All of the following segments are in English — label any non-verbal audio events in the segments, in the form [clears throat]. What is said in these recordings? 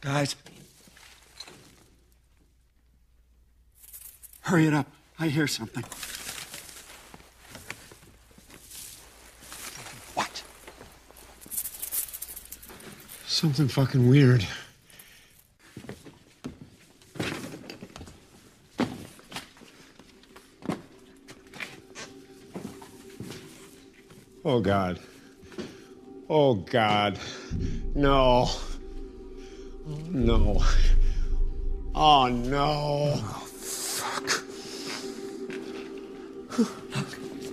Guys. Hurry it up. I hear something. What? Something fucking weird. Oh God. Oh God. No. No. Oh no. Oh fuck.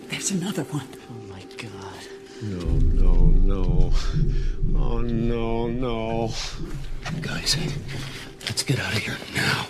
There's another one. Oh my god. No, no, no. Oh no, no. Guys, let's get out of here now.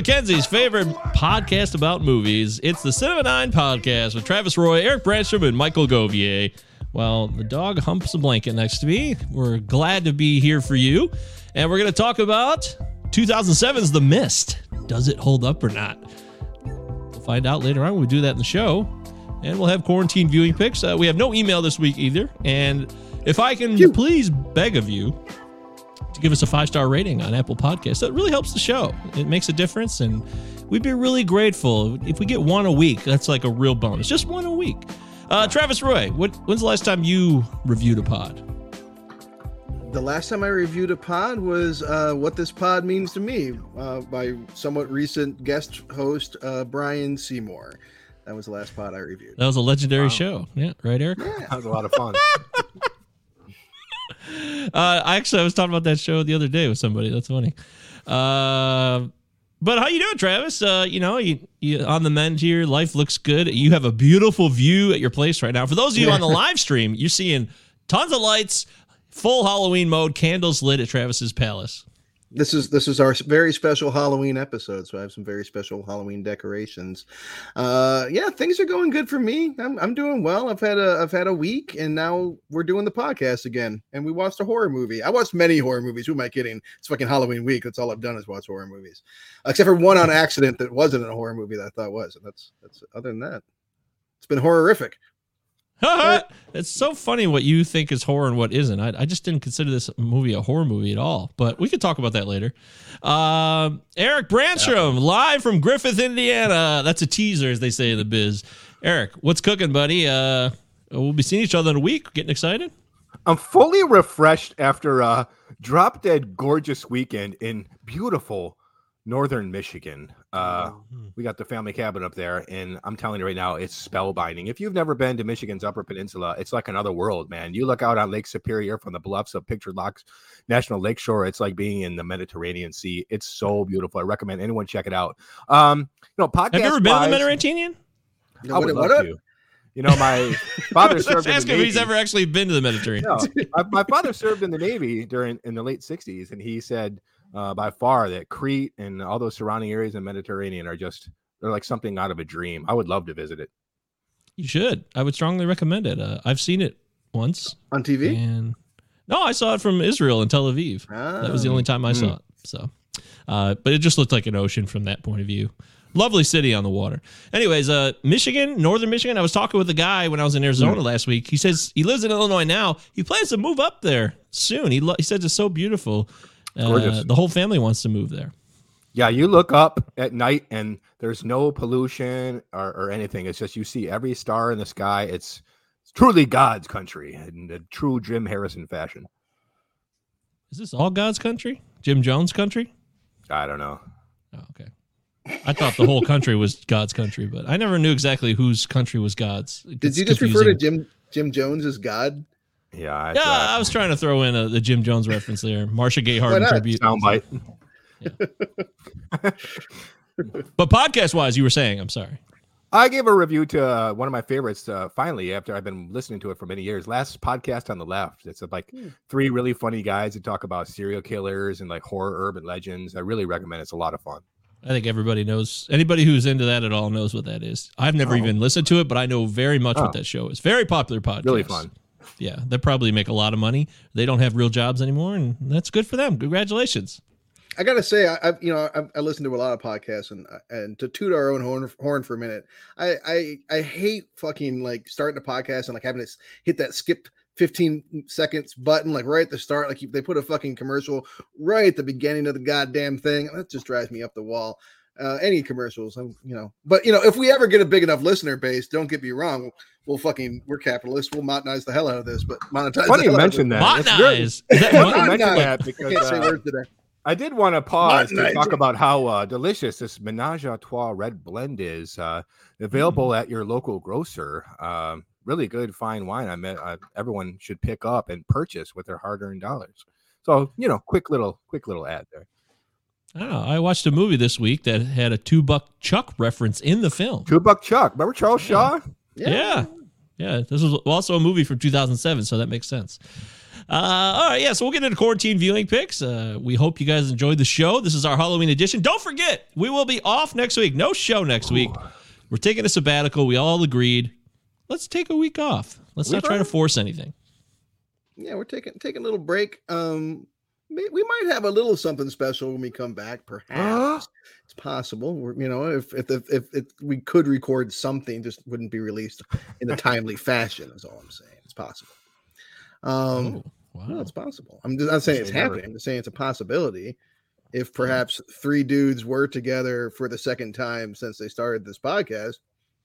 McKenzie's favorite podcast about movies. It's the Cinema 9 podcast with Travis Roy, Eric Branstrom, and Michael Govier. Well, the dog humps a blanket next to me. We're glad to be here for you. And we're going to talk about 2007's The Mist. Does it hold up or not? We'll find out later on when we do that in the show. And we'll have quarantine viewing picks. Uh, we have no email this week either. And if I can please beg of you to give us a five star rating on Apple Podcasts. That really helps the show. It makes a difference, and we'd be really grateful if we get one a week. That's like a real bonus. Just one a week. Uh, Travis Roy, what, when's the last time you reviewed a pod? The last time I reviewed a pod was uh, What This Pod Means to Me uh, by somewhat recent guest host uh, Brian Seymour. That was the last pod I reviewed. That was a legendary show. Yeah, right, Eric? Yeah. That was a lot of fun. [laughs] Uh, actually, I was talking about that show the other day with somebody. That's funny. Uh, but how you doing, Travis? Uh, you know, you, you on the mend here. Life looks good. You have a beautiful view at your place right now. For those of you on the [laughs] live stream, you're seeing tons of lights, full Halloween mode, candles lit at Travis's palace. This is this is our very special Halloween episode, so I have some very special Halloween decorations. Uh, yeah, things are going good for me. I'm I'm doing well. I've had a I've had a week, and now we're doing the podcast again. And we watched a horror movie. I watched many horror movies. Who am I kidding? It's fucking Halloween week. That's all I've done is watch horror movies, except for one on accident that wasn't a horror movie that I thought was. And that's that's other than that, it's been horrific. [laughs] it's so funny what you think is horror and what isn't. I, I just didn't consider this movie a horror movie at all, but we could talk about that later. Um, Eric Branstrom, live from Griffith, Indiana. That's a teaser, as they say in the biz. Eric, what's cooking, buddy? Uh, we'll be seeing each other in a week. Getting excited? I'm fully refreshed after a drop dead gorgeous weekend in beautiful northern Michigan. Uh, we got the family cabin up there, and I'm telling you right now, it's spellbinding. If you've never been to Michigan's Upper Peninsula, it's like another world, man. You look out on Lake Superior from the bluffs of Pictured Rocks National Lakeshore. It's like being in the Mediterranean Sea. It's so beautiful. I recommend anyone check it out. Um, you know, podcast. Have you ever been to the Mediterranean? I would love to. You know, my [laughs] father served. in Ask him if he's ever actually been to the Mediterranean. No, my, my father [laughs] served in the Navy during in the late '60s, and he said uh, by far that Crete and all those surrounding areas in the Mediterranean are just they're like something out of a dream. I would love to visit it. You should. I would strongly recommend it. Uh, I've seen it once on TV. And no, I saw it from Israel and Tel Aviv. That was the only time I Hmm. saw it. So, uh, but it just looked like an ocean from that point of view. Lovely city on the water. Anyways, uh, Michigan, northern Michigan. I was talking with a guy when I was in Arizona last week. He says he lives in Illinois now. He plans to move up there soon. He lo- he says it's so beautiful. Uh, Gorgeous. the whole family wants to move there. Yeah, you look up at night and there's no pollution or, or anything. It's just you see every star in the sky. It's, it's truly God's country in the true Jim Harrison fashion. Is this all God's country? Jim Jones' country? I don't know. Oh, okay. I thought the whole country was God's country, but I never knew exactly whose country was God's. It Did you just refer to confusing. Jim Jim Jones as God? Yeah, Yeah, I was trying to throw in a, the Jim Jones reference there. Marcia Gay Harden tribute. soundbite. [laughs] But podcast wise, you were saying, I'm sorry. I gave a review to uh, one of my favorites uh, finally after I've been listening to it for many years. Last podcast on the left. It's uh, like three really funny guys that talk about serial killers and like horror urban legends. I really recommend it. It's a lot of fun. I think everybody knows. Anybody who's into that at all knows what that is. I've never Oh. even listened to it, but I know very much Oh. what that show is. Very popular podcast. Really fun. Yeah, they probably make a lot of money. They don't have real jobs anymore, and that's good for them. Congratulations. I gotta say, I, I've you know I've, I listen to a lot of podcasts and uh, and to toot our own horn, horn for a minute. I I I hate fucking like starting a podcast and like having to hit that skip 15 seconds button like right at the start. Like they put a fucking commercial right at the beginning of the goddamn thing. That just drives me up the wall. Uh, any commercials, I'm, you know. But you know, if we ever get a big enough listener base, don't get me wrong, we'll, we'll fucking we're capitalists. We'll monetize the hell out of this. But monetize. Funny you hell out of mentioned that. It's very- [laughs] that Funny mon- you mentioned Modernize. that I because can't say uh, words today. I did want to pause to talk about how uh, delicious this Menage a Trois red blend is. Uh, available Mm. at your local grocer. Um, really good fine wine. I met uh, everyone should pick up and purchase with their hard-earned dollars. So you know, quick little, quick little ad there. Oh, I watched a movie this week that had a two buck Chuck reference in the film. Two buck Chuck. Remember Charles Shaw? Yeah. yeah. This was also a movie from 2007, so that makes sense. Uh, all right, yeah. So we'll get into quarantine viewing picks. Uh, we hope you guys enjoyed the show. This is our Halloween edition. Don't forget, we will be off next week. No show next week. We're taking a sabbatical. We all agreed. Let's take a week off. Let's not try to force anything. yeah, we're taking taking a little break. Um, may, we might have a little something special when we come back. Perhaps it's possible. We're, you know, if if, if if if we could record something, just wouldn't be released in a timely fashion. Is all I'm saying. It's possible. Um, Oh, no, wow. it's possible. I'm just not saying it's happening. I'm just saying it's a possibility. If perhaps three dudes were together for the second time since they started this podcast,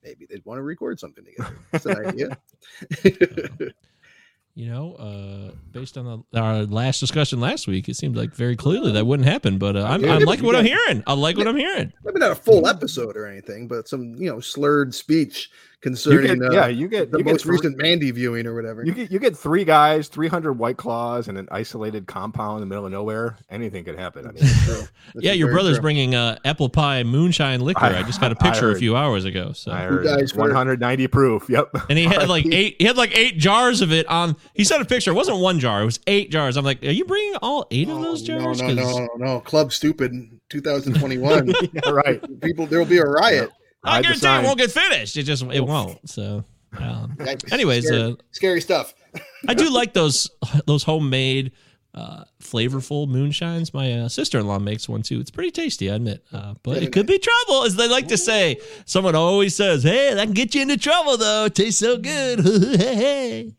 maybe they'd want to record something together. That's an idea. [laughs] You know, uh, based on the, our last discussion last week, it seemed like very clearly that wouldn't happen. But uh, I'm, I'm what I'm hearing. I like what I'm hearing. maybe not a full episode or anything, but some you know slurred speech You concerning get, uh, yeah, you get the you get most three- recent Mandy viewing or whatever. You get you get three guys, three hundred white claws, and an isolated compound in the middle of nowhere. Anything could happen. I mean, True. [laughs] [laughs] Yeah, your brother's true. bring uh, apple pie moonshine liquor. I, I- just got a [laughs] picture a few hours ago. So, I heard guys were- one hundred ninety proof. Yep. and he had like eight. He had like eight jars of it on. He sent a picture. It wasn't one jar. It was eight jars. I'm like, are you bringing all eight of those Oh, jars? No, no, 'Cause no, no, no. Club Stupid 2021. Yeah, right. People, there will be a riot. I Hide the guarantee it won't get finished. It just it won't. So. Um, [laughs] anyways, scary, uh, scary stuff. I do like those those homemade, uh, flavorful moonshines. My uh, sister in law makes one too. It's pretty tasty, I admit. Uh, but it could be trouble, as they like to say. Someone always says, "Hey, that can get you into trouble, though. It tastes so good." [laughs] hey.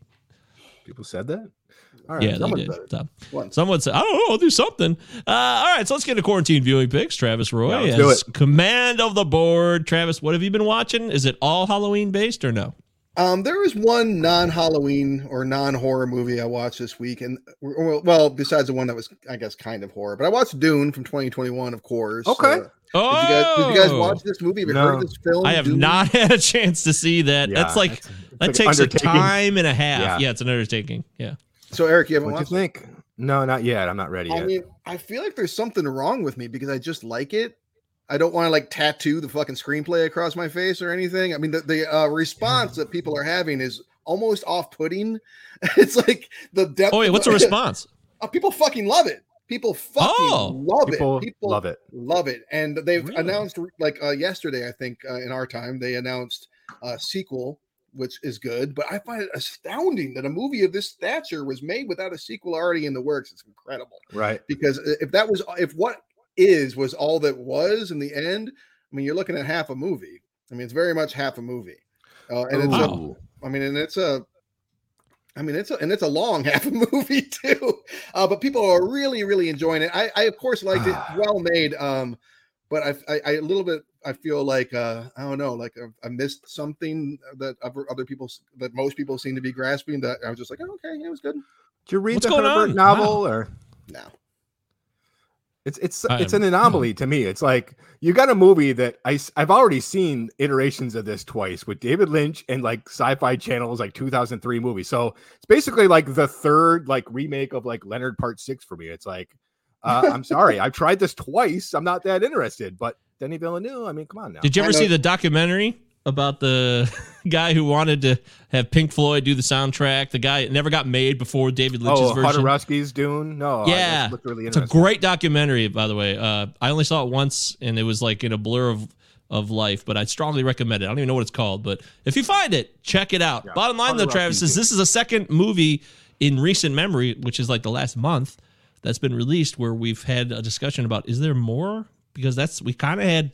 People said that. All right. Yeah, they someone did. said it. So, Once. someone said, "I don't know. I'll do something." Uh, all right, so let's get to quarantine viewing picks. Travis Roy Yeah, let's has command of the board. Travis, what have you been watching? Is it all Halloween based or no? Um, there was one non-Halloween or non-horror movie I watched this week, and well, well, besides the one that was, I guess, kind of horror. But I watched Dune from 2021, of course. Okay. Uh, Oh, did you guys did you guys watch this movie? Have you heard of this film? I have Dune? not [laughs] had a chance to see that. Yeah, That's like it's- it's that like takes a time and a half. Yeah. Yeah. it's an undertaking. Yeah. So Eric, you haven't What'd you watched? it? think? No, not yet. I'm not ready I yet. mean, I feel like there's something wrong with me because I just like it. I don't want to like tattoo the fucking screenplay across my face or anything. I mean, the, the uh, response that people are having is almost off-putting. [laughs] It's like the depth. Oh wait, what's the [laughs] response? Uh, people fucking love it. People fucking Oh. love People it. People love it. Love it. And they've Really? announced like uh, yesterday, I think uh, in our time, they announced a sequel, which is good. But I find it astounding that a movie of this stature was made without a sequel already in the works. It's incredible Right. because if that was if what is was all that was in the end I mean, you're looking at half a movie. I mean, it's very much half a movie, uh, and it's a. I mean, and it's a, I mean, it's a, and it's a long [laughs] half a movie too. Uh, but people are really, really enjoying it. I, I of course liked it, well made. Um, but I, I, I a little bit, I feel like, uh, I don't know, like I, I missed something that other, other people, that most people seem to be grasping. That I was just like, oh, okay, it was good. Did you read What's the Herbert on? novel or? No, It's it's I it's am- an anomaly to me. It's like you got a movie that I have already seen iterations of this twice with David Lynch and like Sci-Fi Channel's like 2003 movie. So it's basically like the third like remake of like Leonard Part Six for me. It's like uh, I'm sorry, I've tried this twice. I'm not that interested. But Denny Villeneuve, I mean, come on now. Did you ever see the documentary about the [laughs] guy who wanted to have Pink Floyd do the soundtrack? The guy it never got made before David Lynch's oh, version. Jodorowsky's Dune? No, Yeah. that looked really It's a great documentary, by the way. Uh, I only saw it once, and it was like in a blur of of life. But I'd strongly recommend it. I don't even know what it's called, but if you find it, check it out. Yeah. Bottom line, though, Travis, is this is a second movie in recent memory, which is like the last month that's been released, where we've had a discussion about is there more? Because that's we kind of had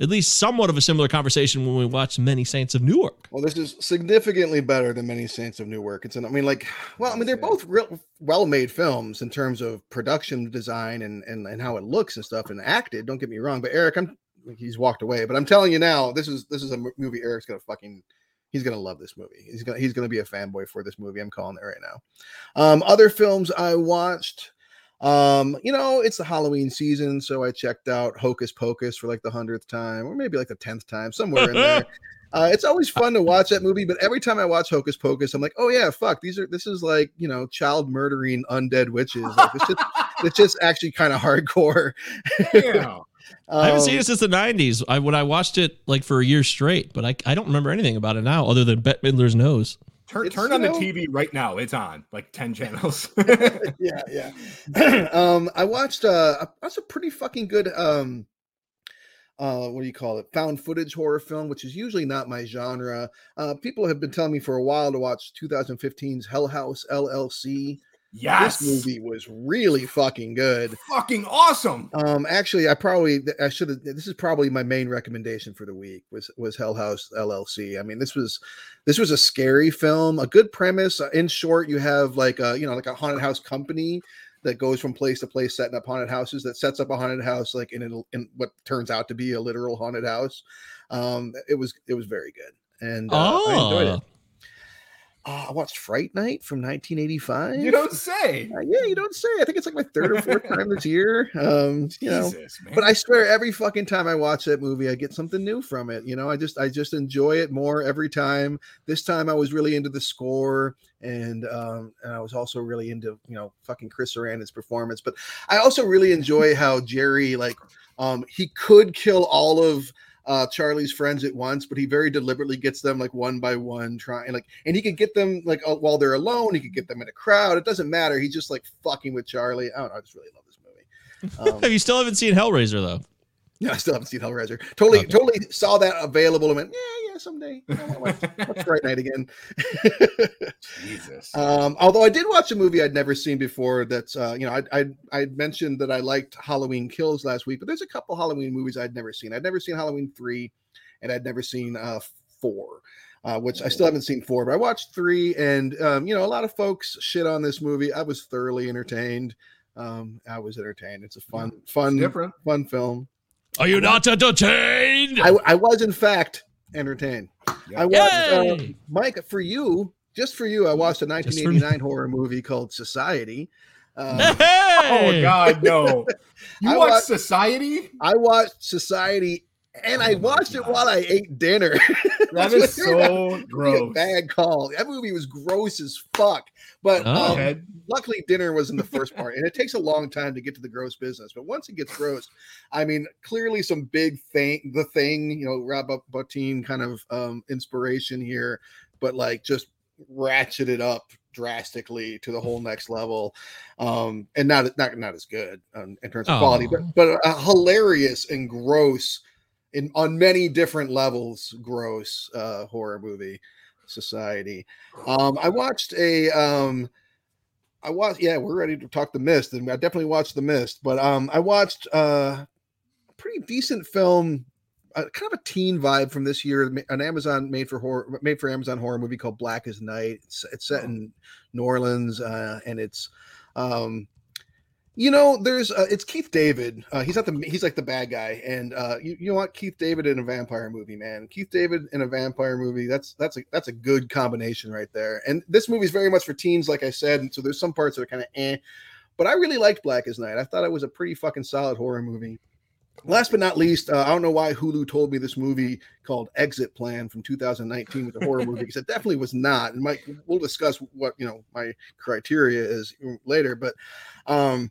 at least somewhat of a similar conversation when we watched Many Saints of Newark. well, this is significantly better than many Saints of Newark. It's, an, I mean, like, well, I mean, they're both real well-made films in terms of production design and and and how it looks and stuff and acted. Don't get me wrong, but Eric, I'm he's walked away, but I'm telling you now, this is this is a movie Eric's gonna fucking he's gonna love this movie. He's gonna he's gonna be a fanboy for this movie. I'm calling it right now. Um, other films I watched. Um, you know, it's the Halloween season, so I checked out Hocus Pocus for like the hundredth time, or maybe like the tenth time, somewhere in there. [laughs] Uh, it's always fun to watch that movie, but every time I watch Hocus Pocus, I'm like, oh yeah, fuck, these are this is like you know child murdering undead witches. Like it's just it's just actually kind of hardcore. Yeah. [laughs] I haven't seen Um, it since the '90s. I when I watched it like for a year straight, but I I don't remember anything about it now other than Bette Midler's nose. Turn, It's, turn on the TV right now. It's on like 10 channels. [laughs] [laughs] yeah, yeah. [clears throat] um, I watched uh that's a pretty fucking good um uh what do you call it found footage horror film which is usually not my genre uh people have been telling me for a while to watch 2015's hell house llc yes. this movie was really fucking good. Fucking awesome. um actually i probably i should have this is probably my main recommendation for the week was was hell house llc i mean this was this was a scary film a good premise. Uh, in short you have like a you know like a haunted house company that goes from place to place setting up haunted houses that sets up a haunted house like in, a, in what turns out to be a literal haunted house. Um it was it was very good. And uh, i enjoyed oh, it uh, i watched fright night from 1985 You don't say. uh, yeah, you don't say. I think it's like my third or fourth [laughs] time this year. Um, you know, man. but I swear every fucking time I watch that movie, I get something new from it. You know, I just I just enjoy it more every time. This time I was really into the score and um and I was also really into, you know, fucking Chris Sarandon's performance. But I also really enjoy how Jerry like um he could kill all of uh Charlie's friends at once, but he very deliberately gets them like one by one, trying like, and he could get them like uh, while they're alone. He could get them in a crowd. It doesn't matter. He's just like fucking with Charlie. I don't know. I just really love this movie. Um, [laughs] you still haven't seen Hellraiser though. yeah, I still haven't seen Hellraiser. Totally, Okay. totally saw that available and went, yeah, yeah, someday. I wanna watch, watch Fright Night again. Jesus. um, although I did watch a movie I'd never seen before. That's uh, you know, I I I mentioned that I liked Halloween Kills last week, but there's a couple Halloween movies I'd never seen. I'd never seen Halloween three, and I'd never seen uh four. Uh, which I still haven't seen four, but I watched three, and um, you know, a lot of folks shit on this movie. I was thoroughly entertained. Um, I was entertained. It's a fun, fun, different. fun film. Are you not entertained? I, I was in fact entertained. Yeah. I watched uh, Mike for you, just for you. I watched a 1989 horror movie called Society. [laughs] Um, Oh God, no! [laughs] You I watch Society? I watched Society, and I Oh my watched it while I ate dinner. [laughs] That Which is would be a- so be a gross. bad call. That movie was gross as fuck. But Oh. um, luckily dinner was in the first part and it takes a long time to get to the gross business but once it gets gross i mean clearly some big thing the thing you know rob bottin kind of um inspiration here but like just ratcheted up drastically to the whole next level um and not not not as good um, in terms of quality but Oh. but a hilarious and gross in on many different levels gross uh horror movie society um i watched a um I watched. Yeah, we're ready to talk the Mist, and I definitely watched the Mist. But um, I watched uh, a pretty decent film a kind of a teen vibe from this year. An Amazon made for horror, made for Amazon horror movie called Black as Night. It's, it's set in New Orleans, uh, and it's, um, you know, there's uh, it's Keith David. Uh, he's not the he's like the bad guy, and uh, you you want Keith David in a vampire movie, man. Keith David in a vampire movie. That's that's a that's a good combination right there. And this movie's very much for teens, like I said. And so there's some parts that are kind of eh, but I really liked Black as Night. I thought it was a pretty fucking solid horror movie. Last but not least, uh, I don't know why Hulu told me this movie called Exit Plan from 2019 was a horror movie because it definitely was not. And Mike, we'll discuss what you know my criteria is later. But um,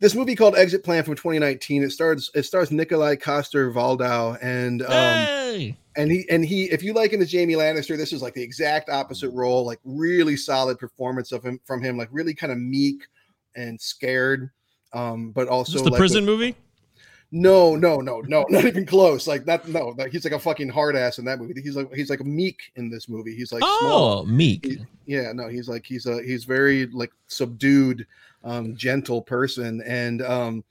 this movie called Exit Plan from 2019. It starts it stars Nikolaj Coster-Waldau and um, Hey! and he and he if you like him as Jamie Lannister, this is like the exact opposite role. Like really solid performance of him from him. Like really kind of meek and scared, um, but also the like prison movie? no, no, no, no, not even close. Like that. No, like he's like a fucking hard ass in that movie. He's like he's like meek in this movie. He's like small. Oh, Meek. He- yeah, no, he's like he's a he's very like subdued, um, gentle person, and um,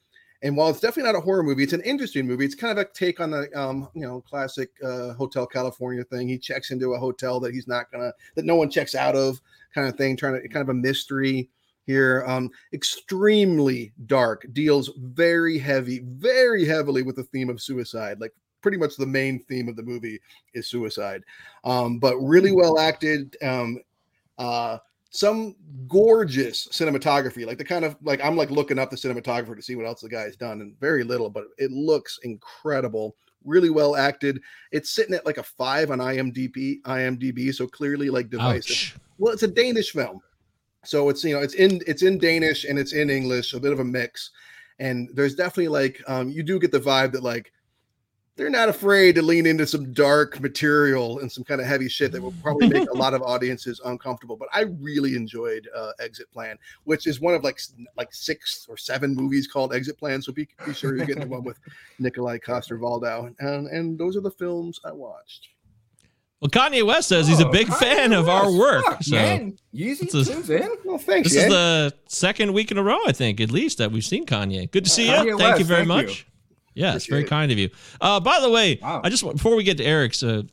and while it's definitely not a horror movie, it's an interesting movie. It's kind of a take on the um, you know, classic uh, Hotel California thing. He checks into a hotel that he's not gonna that no one checks out of, kind of thing. Trying to kind of a mystery here. Um, extremely dark, deals very heavy, very heavily with the theme of suicide. Like pretty much the main theme of the movie is suicide. Um, but really well acted. Um, uh, some gorgeous cinematography, like the kind of like I'm like looking up the cinematographer to see what else the guy's done, and very little, but it looks incredible. Really well acted. It's sitting at like a five on IMDb. IMDb, so clearly like divisive Ouch. well it's a danish film so it's you know it's in it's in danish and it's in english a bit of a mix and there's definitely like um you do get the vibe that like they're not afraid to lean into some dark material and some kind of heavy shit that will probably make a [laughs] lot of audiences uncomfortable but i really enjoyed uh, exit plan which is one of like like six or seven movies called exit plan so be, be sure you get the one with [laughs] nikolai coster waldau and and those are the films i watched Well, Kanye West says he's a Oh, big Kanye fan of our work. Fuck, So man. Yeezy It's a- tunes in. well thanks this is the second week in a row, I think, at least that we've seen Kanye. Good to see you. Kanye thank you very thank you. Yeah, it's very it. kind of you. Uh, by the way, Wow. I just before we get to Eric's, uh,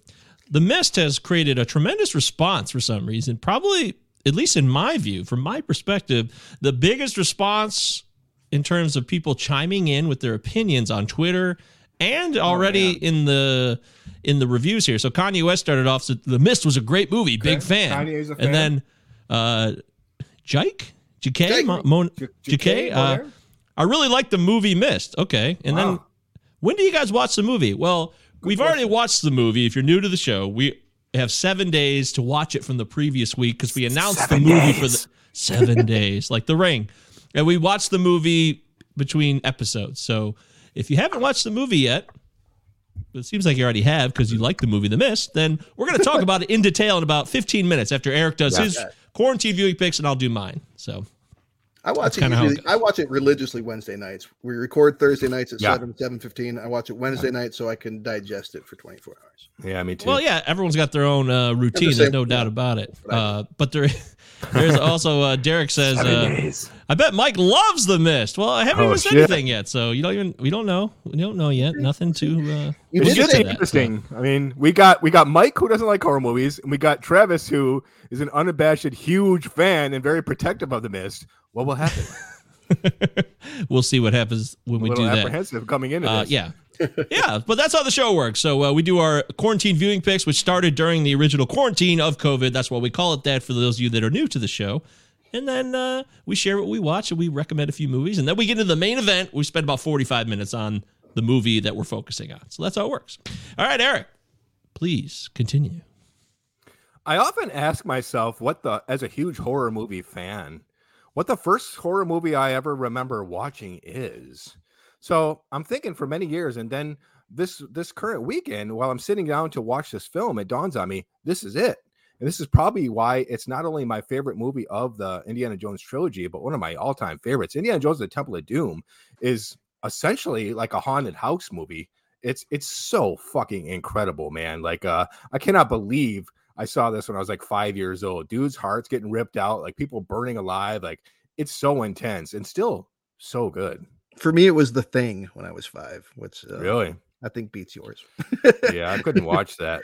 the Mist has created a tremendous response for some reason. Probably, at least in my view, from my perspective, the biggest response in terms of people chiming in with their opinions on Twitter and already in the in the reviews here. So Kanye West started off. So the Mist was a great movie, big fan. A fan. And then uh, Jake, JK, Jake. Mon- J- JK, uh. I really like the movie Mist. Okay. And then Wow. When do you guys watch the movie? Well, we've already watched the movie. If you're new to the show, we have seven days to watch it from the previous week because we announced Seven the movie days. for the seven days, like the ring. And we watched the movie between episodes. So if you haven't watched the movie yet, but it seems like you already have because you like the movie The Mist, then we're going to talk [laughs] about it in detail in about 15 minutes after Eric does Yeah. his quarantine viewing picks and I'll do mine. So I watch it. kinda it I watch it religiously Wednesday nights. We record Thursday nights at Yeah. seven seven fifteen. I watch it Wednesday night so I can digest it for twenty four hours. Yeah, me too. Well, yeah, everyone's got their own uh, routine. same- There's no doubt about it. Uh, but there, [laughs] there's also uh, Derek says, uh, "I bet Mike loves the mist." Well, I haven't Oh, even said shit. anything yet, so you don't even we don't know we don't know yet. Nothing to. Uh, You It's did just say that, interesting. I mean, we got we got Mike who doesn't like horror movies, and we got Travis who is an unabashed huge fan and very protective of the mist. What will happen? [laughs] we'll see what happens when A we do that. apprehensive coming into Uh, this. yeah. [laughs] yeah, but that's how the show works. So uh, we do our quarantine viewing picks, which started during the original quarantine of COVID. That's why we call it that for those of you that are new to the show. And then uh, we share what we watch and we recommend a few movies. And then we get into the main event. We spend about 45 minutes on the movie that we're focusing on. So that's how it works. All right, Eric, please continue. I often ask myself what the as a huge horror movie fan, what the first horror movie I ever remember watching is. So I'm thinking for many years, and then this this current weekend, while I'm sitting down to watch this film, it dawns on me this is it. And this is probably why it's not only my favorite movie of the Indiana Jones trilogy, but one of my all-time favorites. Indiana Jones: The Temple of Doom is essentially like a haunted house movie. It's it's so fucking incredible, man. Like uh I cannot believe I saw this when I was like five years old. Dude's heart's getting ripped out, like people burning alive. Like it's so intense and still so good. For me, it was the thing when I was five. Which uh, Really? I think beats yours. yeah, I couldn't watch that.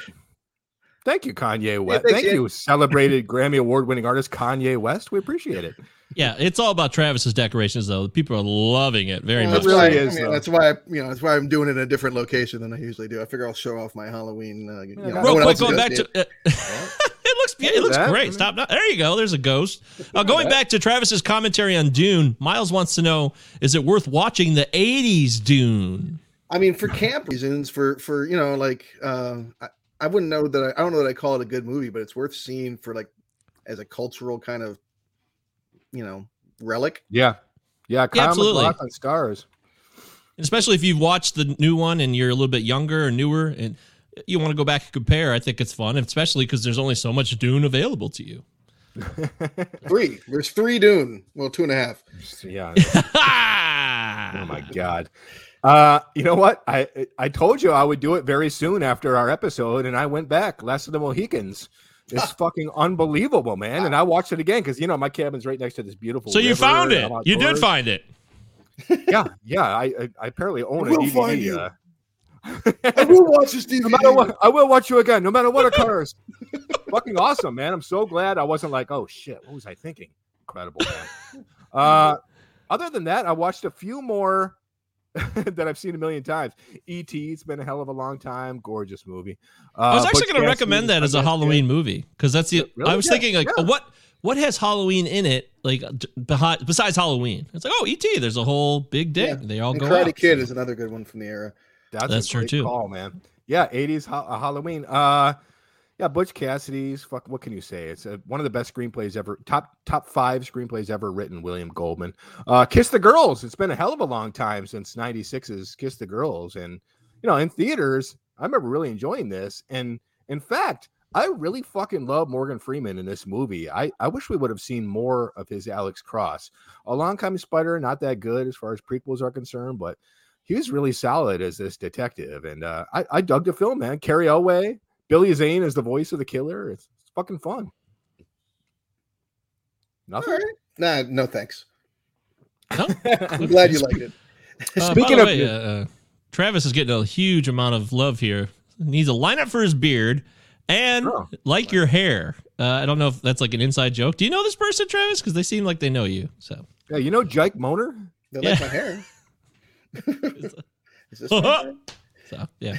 Thank you, Kanye West. thanks, Thank yeah. you, celebrated Grammy Award winning artist Kanye West. We appreciate it. Yeah, it's all about Travis's decorations, though. People are loving it very Well, much. that's why, really I is, mean, though. that's why I, you know that's why I'm doing it in a different location than I usually do. I figure I'll show off my Halloween. Uh, you know, Real Real quick, going back to uh, [laughs] it looks it looks that. great. Stop. now. There you go. There's a ghost. Uh, going back to Travis's commentary on Dune, Miles wants to know: Is it worth watching the '80s Dune? I mean, for camp reasons, for for you know, like uh, I, I wouldn't know that I, I don't know that I call it a good movie, but it's worth seeing for like as a cultural kind of you know relic. Yeah. Yeah, Kyle absolutely. MacLachlan on stars. especially if you've watched the new one and you're a little bit younger or newer and you want to go back and compare i think it's fun especially because there's only so much dune available to you [laughs] Three. There's three Dune. Well, two and a half. Yeah. [laughs] Oh my god. Uh, you know what? I I told you I would do it very soon after our episode, and I went back. Last of the Mohicans. It's fucking unbelievable, man. And I watched it again because you know my cabin's right next to this beautiful. so you found it I'm you did find it [laughs] Yeah, yeah. I I, I apparently own I a will find you. uh, I will watch this DVD. [laughs] no matter what, I will watch you again, no matter what occurs. [laughs] Fucking awesome, man. I'm so glad I wasn't like, oh shit, what was I thinking? Incredible, man. uh, other than that, I watched a few more [laughs] that I've seen a million times. E.T. It's been a hell of a long time. Gorgeous movie. Uh, i was actually going to recommend that as a Sundance Kid. halloween movie because that's the Really? i was Yeah, thinking like yeah. what what has halloween in it like d- besides halloween it's like oh et there's a whole big day Yeah. they all And go Karate out. Kid is another good one from the era. That's, That's a true, great too. Call, man. Yeah, 80s ha- uh, Halloween. Uh, yeah, Butch Cassidy's. Fuck, what can you say? It's uh one of the best screenplays ever. Top top five screenplays ever written. William Goldman. Uh, Kiss the Girls. It's been a hell of a long time since '96's Kiss the Girls, and you know, in theaters, I remember really enjoying this. And in fact, I really fucking love Morgan Freeman in this movie. I I wish we would have seen more of his Alex Cross. Along Came a Spider, not that good as far as prequels are concerned, but he was really solid as this detective, and uh, I, I dug the film, man. Cary Elwes, Billy Zane is the voice of the killer. It's, it's fucking fun. Nothing. right. Nah, no thanks. No? [laughs] I'm glad you liked it. Uh, Speaking of- way, uh, uh, Travis is getting a huge amount of love here. He Needs a lineup for his beard and Oh. like your hair. Uh, I don't know if that's like an inside joke. Do you know this person, Travis? Because they seem like they know you. So Yeah, you know Jake Moner. They Yeah. like my hair. [laughs] [laughs] Is this my hair? So yeah.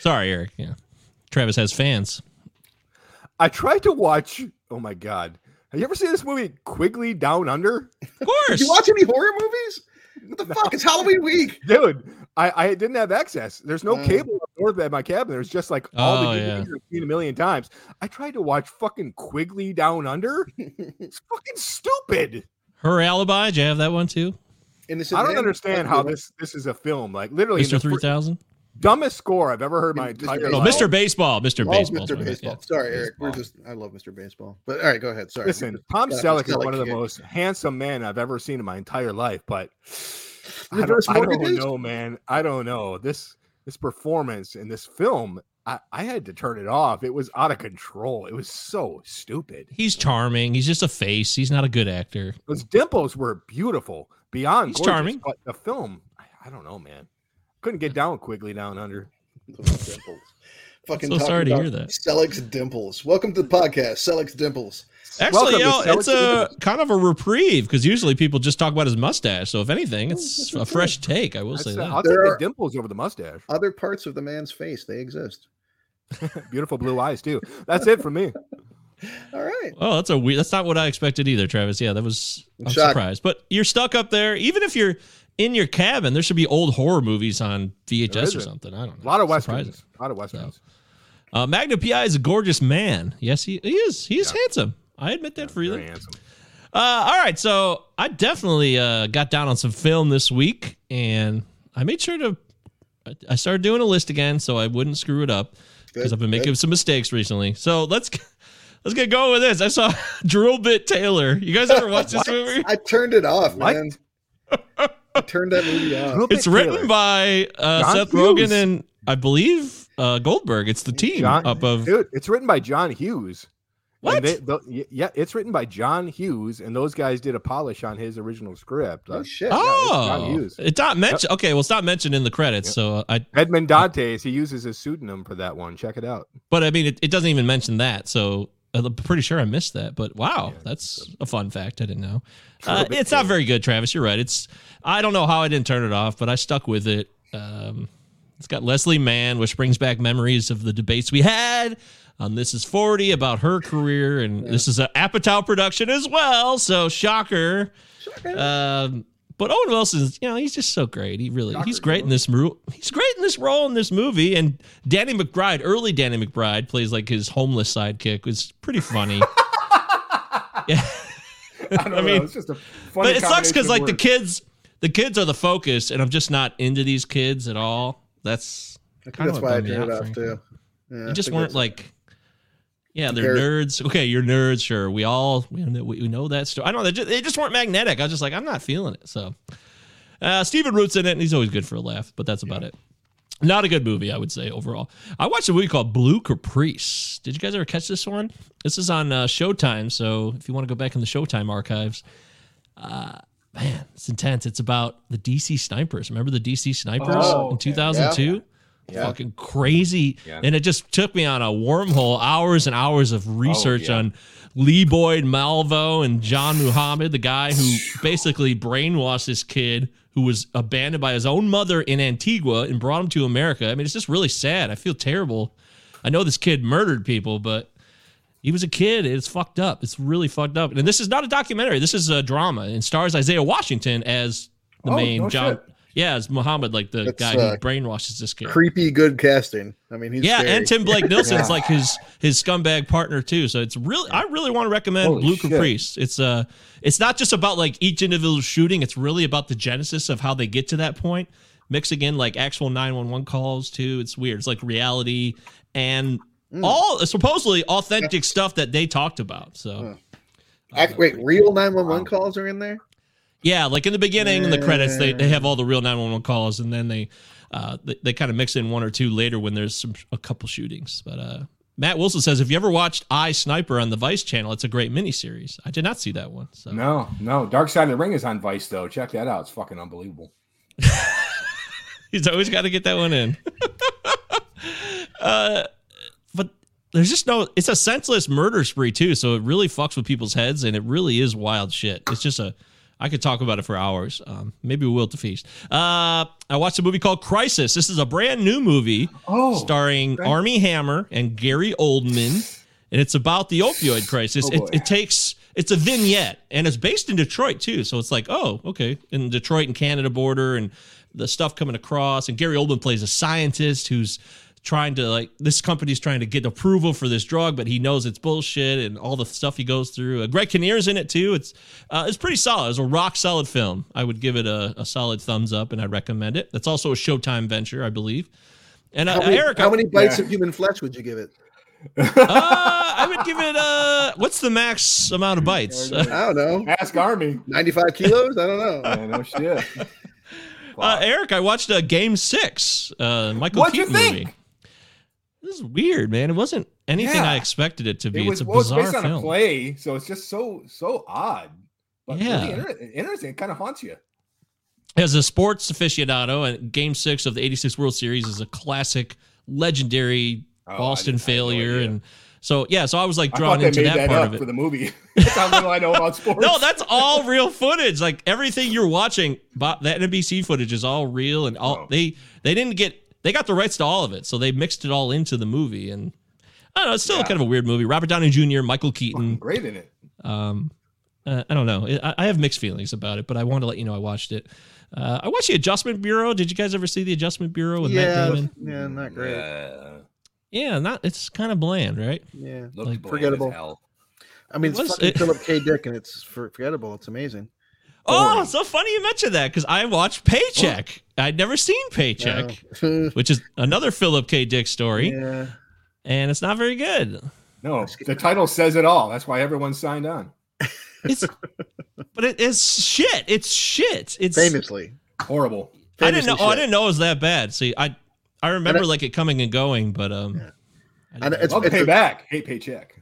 Sorry, Eric. Yeah. Travis has fans. I tried to watch. Oh my god, have you ever seen this movie Quigley Down Under? Of Did course. you watch any horror movies? What the fuck? It's Halloween week. Dude, I, I didn't have access. There's no Mm. cable north at my cabin. There's just like all Oh, the yeah. I've seen a million times. I tried to watch fucking Quigley Down Under. [laughs] It's fucking stupid. Her alibi. Did you have that one too? Innocent I don't understand how this this is a film. Like literally Mr. Three Thousand. Dumbest score I've ever heard in my Mr. entire Oh, life. Mr. Baseball. Mr. one. Oh, Baseball. Mr. Baseball. Sorry, Eric. We're just. I love Mr. Baseball. But all right, go ahead. Sorry. Listen, Just Tom got Selleck is Selleck one of the here. most handsome men I've ever seen in my entire life, but [sighs] I don't, I don't know, man. I don't know. This this performance in this film, I, I had to turn it off. It was out of control. It was so stupid. He's charming. He's just a face. He's not a good actor. Those dimples were beautiful, beyond He's gorgeous, charming. But the film, I, I don't know, man. Couldn't get down Quigley down under. Those dimples. [laughs] Fucking so sorry to hear that. Selleck's dimples. Welcome to the podcast, Selleck's dimples. Actually, Welcome you know, it's uh, a kind of a reprieve because usually people just talk about his mustache. So if anything, it's oh, a fresh take. I will I'd say say- that. I'll There take are- the dimples over the mustache. Other parts of the man's face, they exist. [laughs] Beautiful blue eyes too. That's it for me. [laughs] All right. Oh, that's a weird. That's not what I expected either, Travis. Yeah, that was. I'm I'm surprised, but you're stuck up there. Even if you're in your cabin, there should be old horror movies on VHS or something. I don't know. A know. lot of Surprising. westerns. A lot of westerns. Uh, Magnum P.I. is a gorgeous man. Yes, he, he is. He's Yeah. handsome. I admit that freely. Very handsome. Uh, all right, so I definitely uh, got down on some film this week, and I made sure to. I- I started doing a list again, so I wouldn't screw it up because I've been making good. some mistakes recently. So let's let's get going with this. I saw [laughs] Drillbit Taylor. You guys ever watch this movie? I turned it off, What? man. I turned that movie off. It's written Taylor. by uh, Seth Rogen and I believe uh, Goldberg. It's the team John, up of. dude, it's written by John Hughes. What? And they, tho- y- yeah, it's written by John Hughes, and those guys did a polish on his original script. Oh Uh, shit! John oh, Hughes. it's not mentioned. Okay, well, it's not mentioned in the credits. So I, Edmond Dantes, he uses his pseudonym for that one. Check it out. but I mean, it, it doesn't even mention that. So I'm pretty sure I missed that. But wow, that's a fun fact I didn't know. Uh, it's not very good, Travis. You're right. It's I don't know how I didn't turn it off, but I stuck with it. Um, it's got Leslie Mann, which brings back memories of the debates we had on This Is 40 about her career, and this is an Apatow production as well. So shocker. Um, but Owen Wilson's, you know, he's just so great. He really, he's great in this movie. He's great in this role in this movie. And Danny McBride, early Danny McBride, plays like his homeless sidekick. Was pretty funny. [laughs] yeah. I, don't [laughs] I mean. It's just a funny but it sucks because like the kids, the kids are the focus, and I'm just not into these kids at all. That's I think kind that's of why I what bummed turned it off too. Yeah, You just weren't that's- like, yeah, they're Compare- nerds. Okay, you're nerds. Sure, we all we know, we know that story. I don't know. They just, they just weren't magnetic. I was just like, I'm not feeling it. So, uh, Stephen Root's in it, and he's always good for a laugh. But that's about it. Not a good movie, I would say overall. I watched a movie called Blue Caprice. Did you guys ever catch this one? This is on uh, Showtime. So if you want to go back in the Showtime archives, uh, man, it's intense. It's about the DC snipers. Remember the DC snipers Oh, in 2002? Yeah. Fucking crazy. Yeah. And it just took me on a wormhole, hours and hours of oh, research yeah. on Lee Boyd Malvo and John Muhammad, the guy who [laughs] basically brainwashed this kid who was abandoned by his own mother in Antigua and brought him to America. I mean, it's just really sad. I feel terrible. I know this kid murdered people, but he was a kid. It's fucked up. It's really fucked up. And this is not a documentary. This is a drama and stars Isaiah Washington as the Oh, main no John. shit. Yeah, as Muhammad, like the That's, guy uh, who brainwashes this kid. creepy good casting. I mean, he's Yeah, scary. and Tim Blake Nelson's Yeah. [laughs] like his his scumbag partner too. So it's really I really want to recommend Holy Blue shit. Caprice. It's uh it's not just about like each individual shooting, it's really about the genesis of how they get to that point. Mixing in like actual 911 calls too. It's weird. It's like reality and Hmm. all supposedly authentic stuff that they talked about. So Act- wait, real nine one one calls are in there. Yeah, like in the beginning, in the credits, they, they have all the real 911 calls, and then they uh, they, they kind of mix in one or two later when there's some a couple shootings. But uh, Matt Wilson says, if you ever watched I Sniper on the Vice channel, it's a great miniseries. I did not see that one. So No, no. Dark Side of the Ring is on Vice though. Check that out. It's fucking unbelievable. [laughs] he's always got to get that one in. [laughs] uh, but there's just no. It's a senseless murder spree too, so it really fucks with people's heads, and it really is wild shit. It's just a. I could talk about it for hours. Um, maybe we will at the feast. Uh, I watched a movie called Crisis. This is a brand new movie Oh, starring Armie Hammer and Gary Oldman, and it's about the opioid crisis. Oh, it, it takes it's a vignette, and it's based in Detroit too. So it's like, oh, okay, in Detroit and Canada border, and the stuff coming across. And Gary Oldman plays a scientist who's trying to like this company's trying to get approval for this drug, but he knows it's bullshit and all the stuff he goes through. Uh, Greg Kinnear's in it too. It's uh, it's pretty solid. It's a rock solid film. I would give it a, a solid thumbs up, and I'd recommend it. That's also a Showtime venture, I believe. And uh, How many, Eric, how many bites Yeah. of human flesh would you give it? uh, I would give it uh what's the max amount of bites? I don't know. Ask Armie. Ninety five kilos. I don't know. [laughs] Yeah, no shit. Uh, Eric, I watched uh, Game Six, uh, Michael What'd you Keaton think? movie. This is weird, man. It wasn't anything Yeah. I expected it to be. It was, it's a well, it's bizarre based on film. a play, so it's just so so odd. But Yeah. really inter- interesting. It kind of haunts you. As a sports aficionado, and Game Six of the '86 World Series is a classic, legendary Oh, Boston I no failure, and so yeah, so I was like drawn into that, that, part of it. for the movie. [laughs] That's how little I know about [laughs] sports. No, that's all [laughs] real footage. Like everything you're watching, that NBC footage is all real, and all Oh. they they didn't get they got the rights to all of it, so they mixed it all into the movie. And I don't know, it's still Yeah. kind of a weird movie. Robert Downey Jr., Michael Keaton. great in it. Um, uh, I don't know. I, I have mixed feelings about it, but I wanted to let you know I watched it. Uh, I watched the Adjustment Bureau. Did you guys ever see the Adjustment Bureau with Matt yeah, Damon? yeah, not great. Yeah, Yeah, not. It's kind of bland, right? Yeah, looked Like, bland forgettable. hell. I mean, it's Was fucking it- Philip K. Dick, and it's forgettable. It's amazing. Oh, Boring. so funny you mentioned that because I watched Paycheck. I'd never seen Paycheck, No. [laughs] which is another Philip K. Dick story. yeah, and it's not very good. No, the title says it all. That's why everyone signed on. It's, [laughs] but it is shit. It's shit. It's famously. Horrible. I didn't know. Oh, I didn't know it was that bad. See, I I remember I- like it coming and going, but um, I And it's, Love to it's pay a- back. Hate paycheck.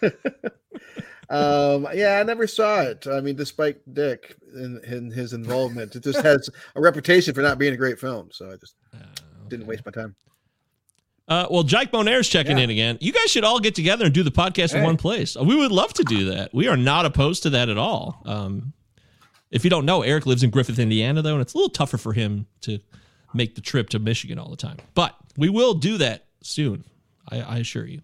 [laughs] Um, yeah, I never saw it. I mean, despite Dick and, and his involvement, it just has a reputation for not being a great film. So I just didn't waste my time. Uh, well, Jake Bonaire's checking Yeah. in again. You guys should all get together and do the podcast in one place. We would love to do that. We are not opposed to that at all. Um, if you don't know, Eric lives in Griffith, Indiana, though, and it's a little tougher for him to make the trip to Michigan all the time. But we will do that soon. I, I assure you.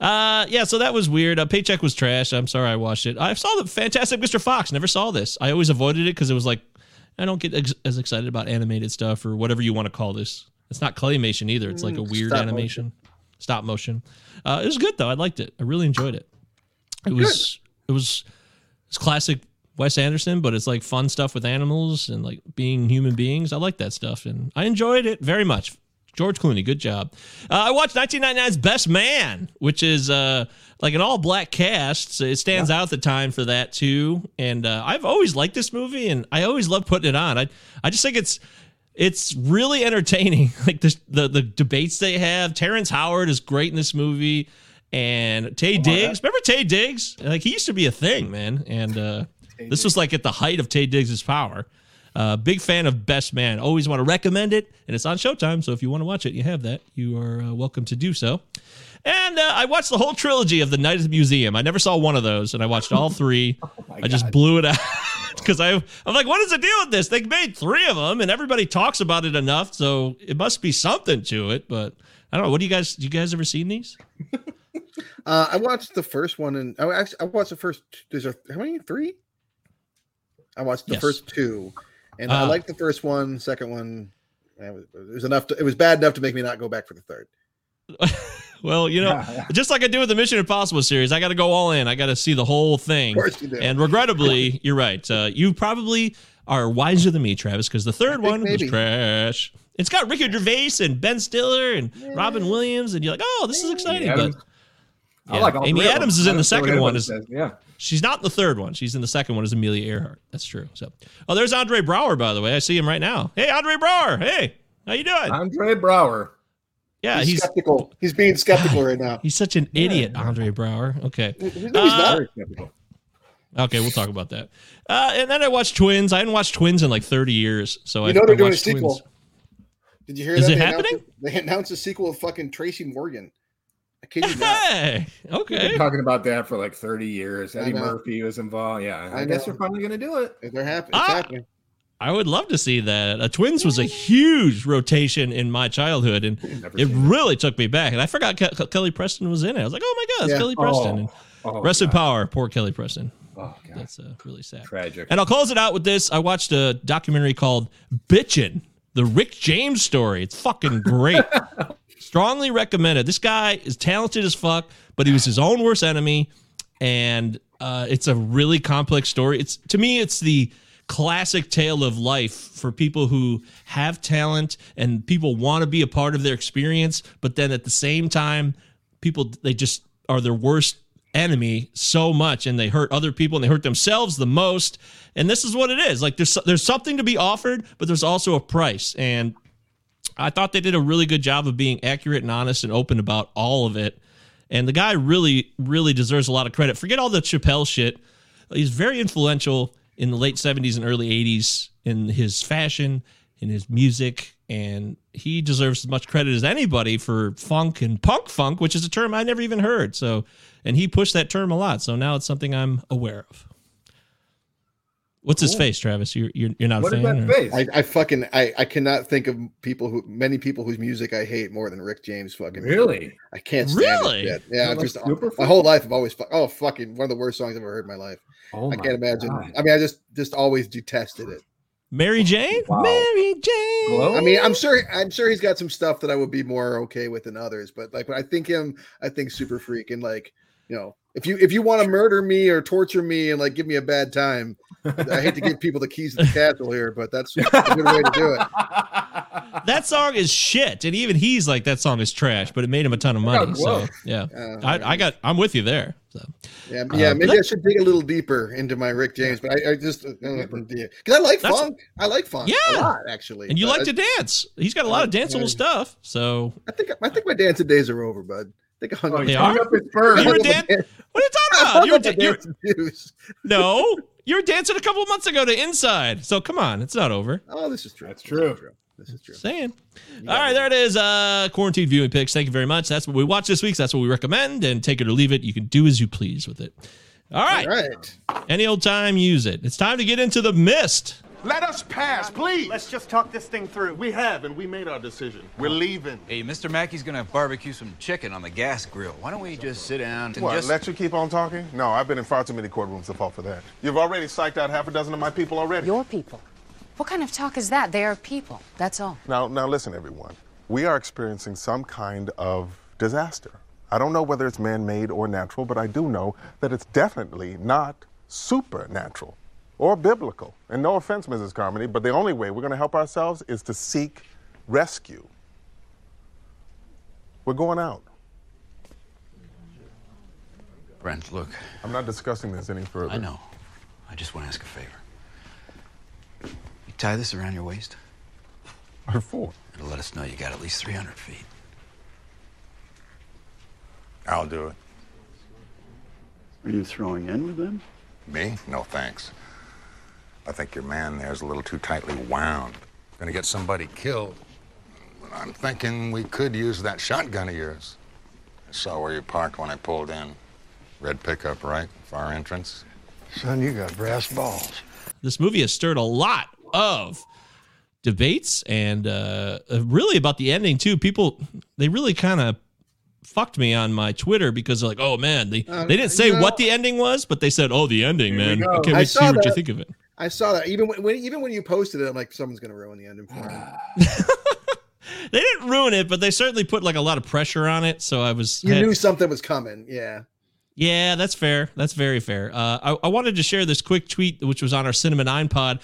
Uh, yeah, so that was weird. Uh, Paycheck was trash. I'm sorry I watched it. I saw the Fantastic Mr. Fox. Never saw this. I always avoided it because it was like I don't get ex- as excited about animated stuff or whatever you want to call this. It's not claymation either. It's like a weird stop animation, stop motion. Uh, it was good though. I liked it. I really enjoyed it. It was it was it's classic Wes Anderson, but it's like fun stuff with animals and like being human beings. I like that stuff, and I enjoyed it very much. George Clooney, good job. Uh, I watched 1999's Best Man, which is uh, like an all black cast. So it stands out at the time for that too. And uh, I've always liked this movie, and I always love putting it on. I I just think it's it's really entertaining. [laughs] Like the the, the debates they have. Terrence Howard is great in this movie, and Taye Diggs. Remember Taye Diggs? Like he used to be a thing, man. And uh, this was like at the height of Taye Diggs' power. Uh, big fan of Best Man. Always want to recommend it, and it's on Showtime. So if you want to watch it, you have that. You are uh, welcome to do so. And uh, I watched the whole trilogy of the Night at the Museum. I never saw one of those, and I watched all three. [laughs] I just blew it out [laughs] because I I'm like, what is the deal with this? They made three of them, and everybody talks about it enough, so it must be something to it. But I don't know. What do you guys? Do you guys ever seen these? [laughs] Uh, I watched the first one, and I actually I watched the first. There's a how many? Three. I watched the Yes. first two, and I Ah. liked the first one, second one, it was, it was enough. To, it was bad enough to make me not go back for the third. [laughs] Well, you know, [laughs] just like I do with the Mission Impossible series, I got to go all in. I got to see the whole thing. Of course you do. And regrettably, you're right. Uh, you probably are wiser than me, Travis, because the third one maybe. was trash. It's got Ricky Gervais and Ben Stiller and Robin Williams, and you're like, oh, this is exciting. Adams. But I like all Amy Adams is in the second one, is- yeah. She's not in the third one. She's in the second one as Amelia Earhart. That's true. So, oh, there's Andre Braugher, by the way. I see him right now. Hey, Andre Braugher. Hey, how you doing? Andre Braugher. yeah, he's, he's skeptical. He's being skeptical right now. he's such an idiot, Andre Braugher. Okay. No, he's Uh, not. Very skeptical. Okay, we'll talk about that. Uh, and then I watched Twins. I hadn't watched Twins in like 30 years, so I, You know they're I doing a sequel. Twins. Did you hear Is that? it They announced happening? They announced a sequel of fucking Tracy Morgan. I kid you not. Hey, We've okay. been talking about that for like 30 years. Eddie. Murphy was involved. Yeah, I, I guess know. they're finally going to do it. If They're happening. It's Ah. happening. I would love to see that. A Twins was a huge rotation in my childhood, and it seen it. really took me back. And I forgot Ke- Kelly Preston was in it. I was like, oh my god, it's Yeah. Kelly Preston. And Oh, rest in power, poor Kelly Preston. Oh, God. That's uh, really sad. Tragic. And I'll close it out with this. I watched a documentary called Bitchin', the Rick James story. It's fucking great. [laughs] Strongly recommended. This guy is talented as fuck, but he was his own worst enemy. And uh, it's a really complex story. It's to me, it's the classic tale of life for people who have talent and people want to be a part of their experience, but then at the same time, people they just are their worst enemy so much and they hurt other people and they hurt themselves the most and this is what it is like there's there's something to be offered but there's also a price and I thought they did a really good job of being accurate and honest and open about all of it. And the guy really really deserves a lot of credit. Forget all the Chappelle shit. He's very influential in the late 70s and early 80s in his fashion in his music and he deserves as much credit as anybody for funk and punk funk which is a term i never even heard. So and he pushed that term a lot. So now it's something i'm aware of what's his face travis you're, you're, you're not What a is fan that or- face? I, I fucking I, I cannot think of people who many people whose music I hate more than Rick James fucking really? I can't stand Really? it. Yet. Yeah, I'm like just Superfly? my whole life I've always fu- oh fucking one of the worst songs I've ever heard in my life. Oh I my can't imagine. God. I mean, I just just always detested it. mary jane Wow. mary jane Glow? I mean, I'm sure I'm sure he's got some stuff that I would be more okay with than others, but like when I think him, I think super freak and like you know if you if you want to murder me or torture me and like give me a bad time, I hate to give [laughs] people the keys to the castle here, but that's a good way to do it. [laughs] that song is shit and even he's like that song is trash but it made him a ton of money so yeah Uh, I, I got i'm with you there so Yeah, yeah. Uh, maybe but I should dig a little deeper into my Rick James, but I, I just because I like funk. I like funk. Yeah. a lot actually. and you like I, to dance he's got a lot of danceable I- stuff so I think I think my dancing days are over, bud. Think I hung Oh, up. They are? hung up his bird. You were dan- What are you talking [laughs] about? You were, da- you were- dancing [laughs] no, you were dancing a couple of months ago to Inside. So come on, it's not over. Oh, this is true. That's This is true. This is true. Saying. All right, there it is. Uh, quarantine viewing picks. Thank you very much. That's what we watch this week. So that's what we recommend. And take it or leave it. You can do as you please with it. All right. All right. Any old time, use it. It's time to get into the mist. Let us pass, please. Let's just talk this thing through. We have, and we made our decision. We're leaving. Hey, Mr. Mackey's gonna barbecue some chicken on the gas grill. Why don't we just sit down and What, just... let you keep on talking? No, I've been in far too many courtrooms to fall for that. You've already psyched out half a dozen of my people already. Your people. What kind of talk is that? They are people. That's all. Now, now listen, everyone. We are experiencing some kind of disaster. I don't know whether it's man-made or natural, but I do know that it's definitely not supernatural or biblical. And no offense, Mrs. Carmody, but the only way we're going to help ourselves is to seek rescue. We're going out. Brent, look, I'm not discussing this any further. I know. I just want to ask a favor. You tie this around your waist, What for? it'll let us know you got at least 300 feet. I'll do it. Are you throwing in with them? Me? No thanks. I think your man there's a little too tightly wound. Gonna get somebody killed. But I'm thinking we could use that shotgun of yours. I saw where you parked when I pulled in. Red pickup, right? Far entrance. Son, you got brass balls. This movie has stirred a lot of debates and uh, really about the ending too. People they really kind of fucked me on my Twitter because they're like, "Oh man, they Uh, they didn't say you know- what the ending was, but they said, "Oh, the ending, man. go. I can't I see saw what you think of it." I saw that. Even when, when even when you posted it, I'm like, someone's gonna ruin the ending for me. [sighs] They didn't ruin it, but they certainly put like a lot of pressure on it. So I was You had- knew something was coming. Yeah. Yeah, that's fair. That's very fair. Uh, I, I wanted to share this quick tweet, which was on our Cinema 9 Pod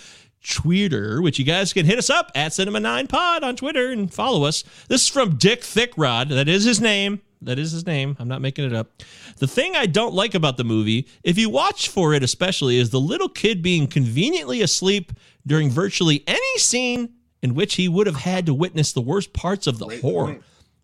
Twitter, which you guys can hit us up at Cinema 9 Pod on Twitter and follow us. This is from Dick Thickrod. That is his name. That is his name. I'm not making it up. The thing I don't like about the movie, if you watch for it especially, is the little kid being conveniently asleep during virtually any scene in which he would have had to witness the worst parts of the horror.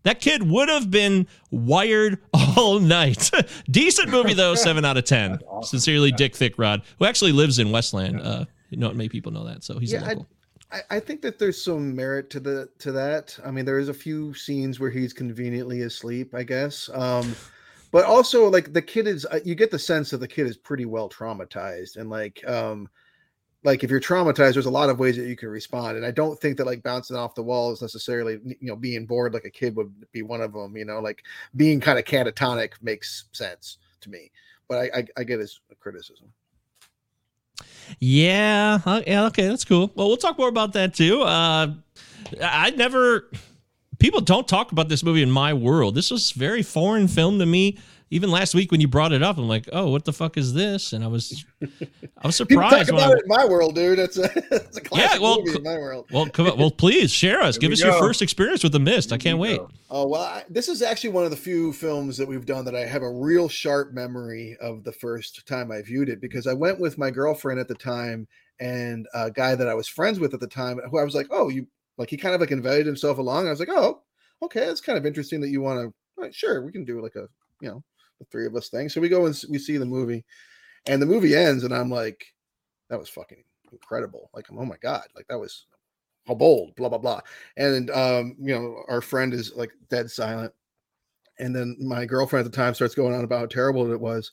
That kid would have been wired [laughs] all night. [laughs] Decent movie though, [laughs] seven out of ten. Sincerely, Dick Thickrod, who actually lives in Westland. Uh, you know, many people know that, so he's a Yeah, local. I, I think that there's some merit to the to that. I mean, there is a few scenes where he's conveniently asleep, I guess. Um, but also like the kid is, uh, you get the sense that the kid is pretty well traumatized, and like, um, like if you're traumatized, there's a lot of ways that you can respond, and I don't think that like bouncing off the walls is necessarily, you know, being bored like a kid would be one of them. You know, like being kind of catatonic makes sense to me, but I I, I get his criticism. Yeah, yeah, okay, that's cool. Well, we'll talk more about that too. Uh, I never. People don't talk about this movie in my world. This was very foreign film to me. Even last week when you brought it up, I'm like, "Oh, what the fuck is this?" And I was, I was [laughs] People talk surprised. about I- it in my world, dude. It's a, [laughs] it's a classic well, movie in my world. well, come on, well, please share us. [laughs] Give us your first experience with the mist. I can't wait. Oh well, I, this is actually one of the few films that we've done that I have a real sharp memory of the first time I viewed it because I went with my girlfriend at the time and a guy that I was friends with at the time who I was like, oh, you like he kind of like invited himself along. I was like, oh, okay, that's kind of interesting that you want to. Sure, we can do like a you know the three of us thing. So we go and we see the movie, and the movie ends, and I'm like, that was fucking incredible. Like, oh my god, like that was how bold, blah blah blah. And um, you know, our friend is like dead silent. And then my girlfriend at the time starts going on about how terrible it was.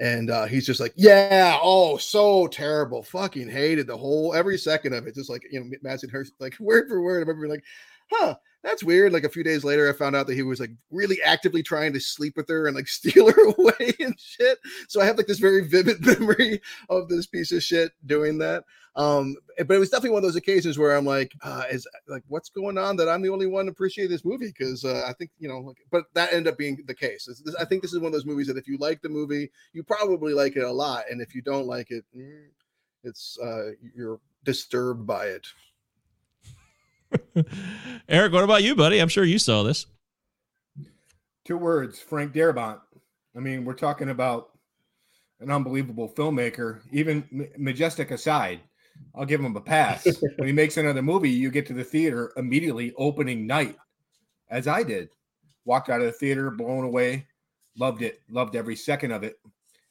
And uh, he's just like, yeah, oh, so terrible. Fucking hated the whole every second of it. Just like, you know, matching her like [laughs] word for word. I remember like, huh, that's weird. Like a few days later, I found out that he was like really actively trying to sleep with her and like [laughs] steal her away and shit. So I have like this very vivid [laughs] memory of this piece of shit doing that. Um, but it was definitely one of those occasions where I'm like, uh, is like, what's going on that I'm the only one to appreciate this movie? Because uh, I think, you know, like, but that ended up being the case. This, I think this is one of those movies that if you like the movie, you probably like it a lot. And if you don't like it, mm, it's, uh, you're disturbed by it. [laughs] Eric, what about you, buddy? I'm sure you saw this. Two words, Frank Darabont. I mean, we're talking about an unbelievable filmmaker. Even Majestic aside, I'll give him a pass. [laughs] when he makes another movie, you get to the theater immediately opening night, as I did Walked out of the theater blown away. Loved it. Loved every second of it.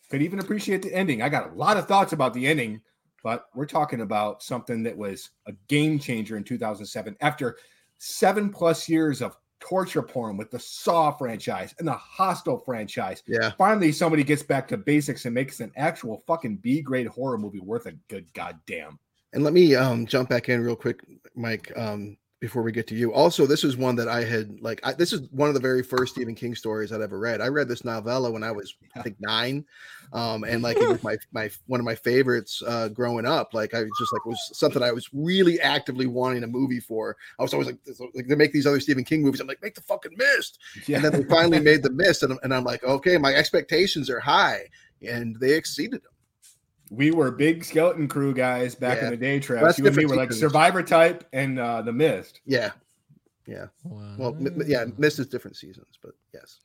Could even appreciate the ending. I got a lot of thoughts about the ending, but we're talking about something that was a game changer in 2007. After seven plus years of torture porn with the Saw franchise and the Hostel franchise, Yeah. finally somebody gets back to basics and makes an actual fucking B grade horror movie worth a good goddamn. And let me um, jump back in real quick, Mike, um, before we get to you. Also, this is one that I had like. I, this is one of the very first Stephen King stories I'd ever read. I read this novella when I was, I think, nine, um, and like it was my my one of my favorites uh, growing up. Like I just like was something I was really actively wanting a movie for. I was always like, this- like they make these other Stephen King movies. I'm like, make the fucking Mist, yeah. and then they finally made the Mist, and, I'm- and I'm like, okay, my expectations are high, and they exceeded them. We were big skeleton crew guys back Yeah. in the day, Travis. That's you and me were like. Survivor type and uh, The Mist. Yeah, yeah. Well, m- m- yeah, Mist is different seasons, but yes.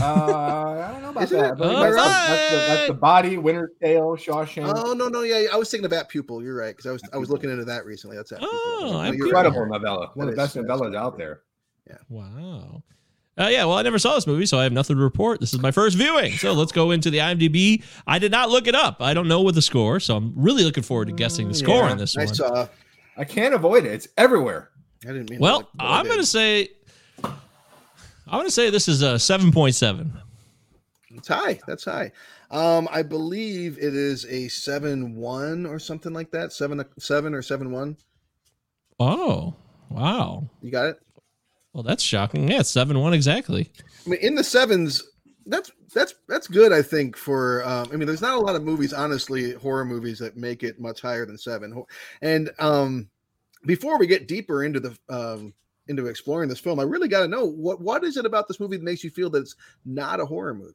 Uh, I don't know about Isn't that. it? but that's, the, right. that's, the, that's the body, Winter's Tale, Shawshank. Oh no, no, yeah, I was thinking about Pupil. You're right because I was I was looking into that recently. That's that. Oh, I incredible novella. One of the best is- novellas out there. Yeah. Wow. Uh, yeah, well, I never saw this movie, so I have nothing to report. This is my first viewing. So let's go into the IMDb. I did not look it up. I don't know what the score, so I'm really looking forward to guessing the score Yeah, on this I one. saw. I can't avoid it. It's everywhere. I didn't mean. Well, to, I I'm going to say, I'm going to say this is a 7.7. It's high. That's high. Um, I believe it is a seven one or something like that. Seven seven or seven one. Oh, wow. You got it. Well, that's shocking. Yeah, 7 1 exactly. I mean, in the sevens. That's that's that's good. I think for. Um, I mean, there's not a lot of movies, honestly, horror movies that make it much higher than seven. And um, before we get deeper into the um, into exploring this film, I really got to know what what is it about this movie that makes you feel that it's not a horror movie.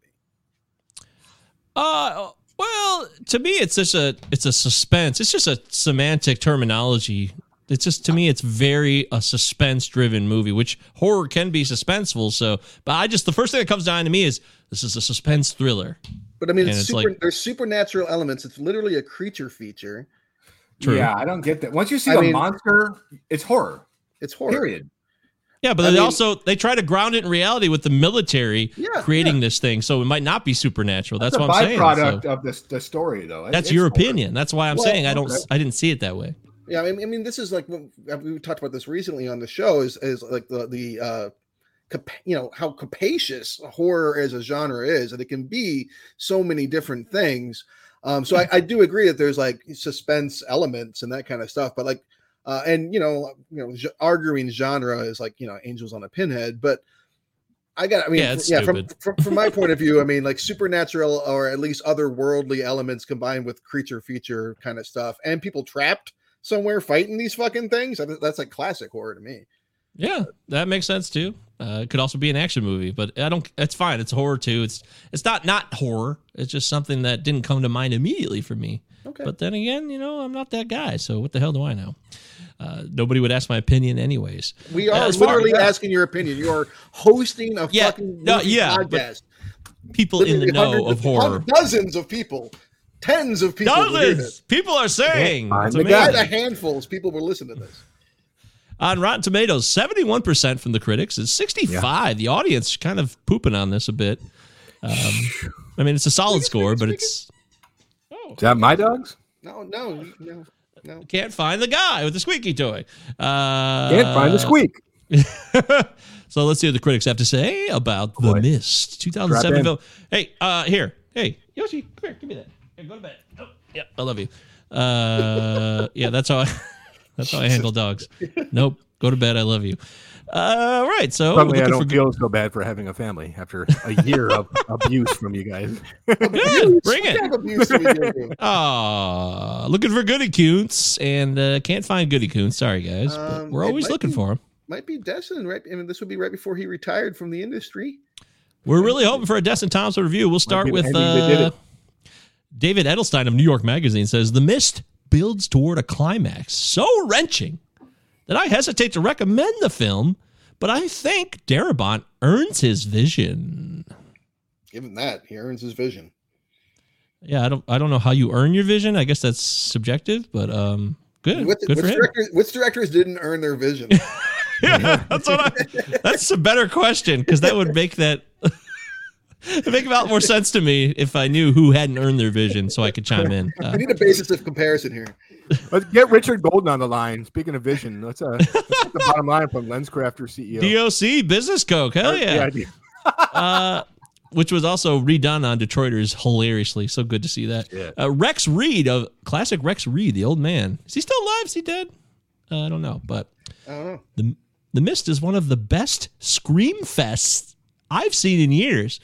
Uh, well, to me, it's just a it's a suspense. It's just a semantic terminology. It's just to me, it's very a suspense driven movie, which horror can be suspenseful. So, but I just the first thing that comes down to me is this is a suspense thriller. But I mean, it's, it's super, like- there's supernatural elements. It's literally a creature feature. True. Yeah, I don't get that. Once you see I a mean- monster, it's horror. It's horror. Period. Yeah, but I they mean- also they try to ground it in reality with the military Yeah, creating this thing, so it might not be supernatural. That's, It's a what I'm saying. byproduct So of this the story, though. It- that's it's your horror. opinion. That's why I'm Well, saying I don't. okay. I didn't see it that way. Yeah, I mean, I mean, this is like we talked about this recently on the show. Is is like the the uh, you know how capacious horror as a genre is, and it can be so many different things. Um, so I, I do agree that there's like suspense elements and that kind of stuff, but like, uh, and you know, you know, arguing genre is like you know, angels on a pinhead, but. I got. I mean, Yeah, yeah. From, from from my [laughs] point of view, I mean, like supernatural or at least otherworldly elements combined with creature feature kind of stuff, and people trapped somewhere fighting these fucking things. That's like classic horror to me. Yeah, that makes sense too. Uh, it could also be an action movie, but I don't. It's fine. It's horror too. It's it's not not horror. It's just something that didn't come to mind immediately for me. Okay. But then again, you know, I'm not that guy. So what the hell do I know? Uh, nobody would ask my opinion anyways. We are As far- literally asking your opinion. You are hosting a Yeah, fucking no, yeah, podcast. People in the know hundreds of horror. dozens of people, tens of people. will hear Dozens. this. People are saying I'm it's the By amazing. the handfuls, people will listen to this. On Rotten Tomatoes, 71% from the critics. It's 65. The audience kind of pooping on this a bit. Um, I mean, it's a solid score, but it's Is that my dogs? No, no, no, no. can't find the guy with the squeaky toy. Uh, Can't find the squeak. [laughs] so let's see what the critics have to say about The Mist, 2007 film. Hey, uh, here, hey, Yoshi, come here, give me that. Here, go to bed. Oh, yeah, I love you. Uh, yeah, that's how I, [laughs] that's how I handle dogs. Nope, go to bed. I love you. Uh, right, so Suddenly, I don't for feel so bad for having a family after a year of [laughs] abuse from you guys. good. [laughs] Bring it. kind of abuse do we go through? Ah, looking for Goodykoontz and uh, can't find Goodykoontz. Sorry, guys, but Um, we're always looking be- for them. Might be Destin, right? I mean, this would be right before he retired from the industry. We're really hoping for a Destin Thompson review. We'll start be the with ending did uh, it. David Edelstein of New York Magazine says the mist builds toward a climax so wrenching that I hesitate to recommend the film, but I think Darabont earns his vision. Given that, he earns his vision. Yeah, I don't I don't know how you earn your vision. I guess that's subjective, but um good. Which, good which for him. directors, which directors didn't earn their vision? [laughs] yeah, that's what I. That's a better question because that would make that. [laughs] It'd make a lot more sense to me if I knew who hadn't earned their vision, so I could chime in. Uh, I need a basis of comparison here. Let's get Richard Golden on the line. Speaking of vision, let's uh, let's get the [laughs] bottom line from LensCrafter CEO. DOC Business Coke, hell yeah! Yeah, [laughs] uh, which was also redone on Detroiters hilariously. So good to see that. Yeah. Uh, Rex Reed, of classic Rex Reed, the old man. Is he still alive? Is he dead? Uh, I don't know, but I don't know. the the Mist is one of the best scream fests I've seen in years,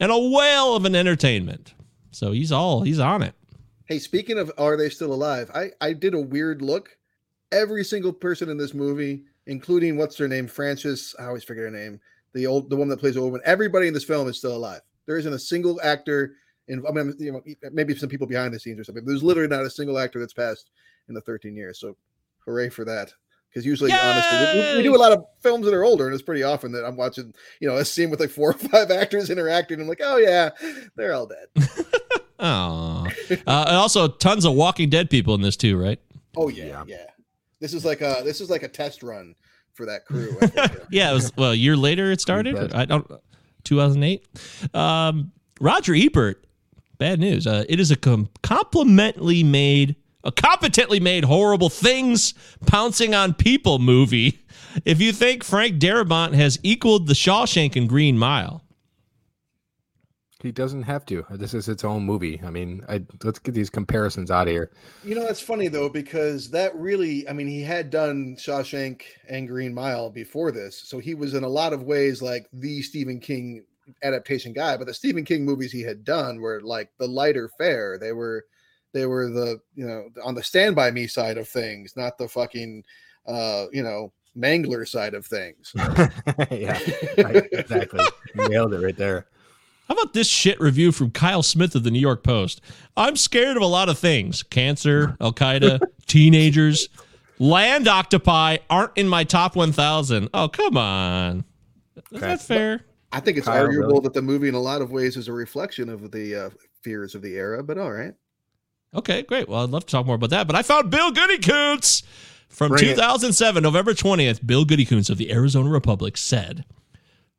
and a whale of an entertainment. So he's all he's on it. Hey, speaking of are they still alive? I I did a weird look. Every single person in this movie, including what's her name, Frances. I always forget her name. The old the one that plays one. Everybody in this film is still alive. There isn't a single actor. In, I mean, you know, maybe some people behind the scenes or something. There's literally not a single actor that's passed in the 13 years. So, hooray for that! Because usually, honestly, we, we do a lot of films that are older, and it's pretty often that I'm watching, you know, a scene with like four or five [laughs] actors interacting. I'm like, oh yeah, they're all dead. [laughs] Oh, uh, and also tons of Walking Dead people in this too, right? Oh yeah, yeah. This is like a this is like a test run for that crew. I think. [laughs] Yeah, it was well a year later it started. I don't 2008. Um, Roger Ebert. Bad news. Uh, it is a com- complimently made, a competently made horrible things pouncing on people movie. If you think Frank Darabont has equaled the Shawshank and Green Mile, He doesn't have to. This is its own movie. I mean, I, let's get these comparisons out of here. You know, that's funny though, because that really, I mean, he had done Shawshank and Green Mile before this. So he was in a lot of ways like the Stephen King adaptation guy. But the Stephen King movies he had done were like the lighter fare. They were, they were the, you know, on the stand by me side of things, not the fucking, uh, you know, mangler side of things. [laughs] yeah, right, exactly. Nailed it right there. How about this shit review from Kyle Smith of the New York Post? I'm scared of a lot of things cancer, Al Qaeda, [laughs] teenagers. Land octopi aren't in my top 1,000. Oh, come on. Is that fair? I think it's Kyle, arguable really? that the movie, in a lot of ways, is a reflection of the uh, fears of the era. But all right. Okay, great. Well, I'd love to talk more about that. But I found Bill Goodykoontz from Bring it. 2007, November 20th. Bill Goodykoontz of the Arizona Republic said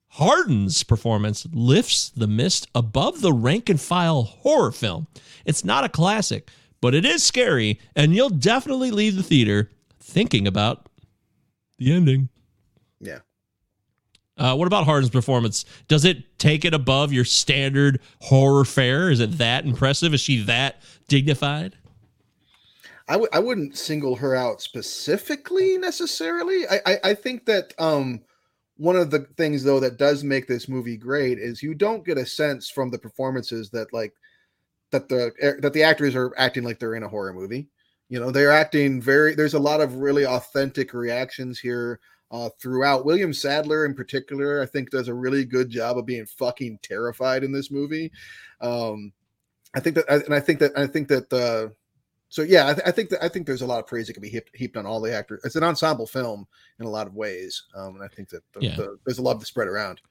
Harden's performance lifts The Mist above the rank and file horror film. It's not a classic, but it is scary, and you'll definitely leave the theater thinking about the ending. Yeah. Uh, what about Harden's performance? Does it take it above your standard horror fare? Is it that impressive? Is she that dignified? I w- I wouldn't single her out specifically necessarily. I, I I think that um one of the things though that does make this movie great is you don't get a sense from the performances that like that the eh, that the actors are acting like they're in a horror movie. You know, they're acting very. There's a lot of really authentic reactions here uh, throughout. William Sadler, in particular, I think does a really good job of being fucking terrified in this movie. Um, I think that, and I think that, I think that uh, so yeah, I, th- I think that I think there's a lot of praise that can be heaped, heaped on all the actors. It's an ensemble film in a lot of ways, um, and I think that the, Yeah. the, there's a love to spread around.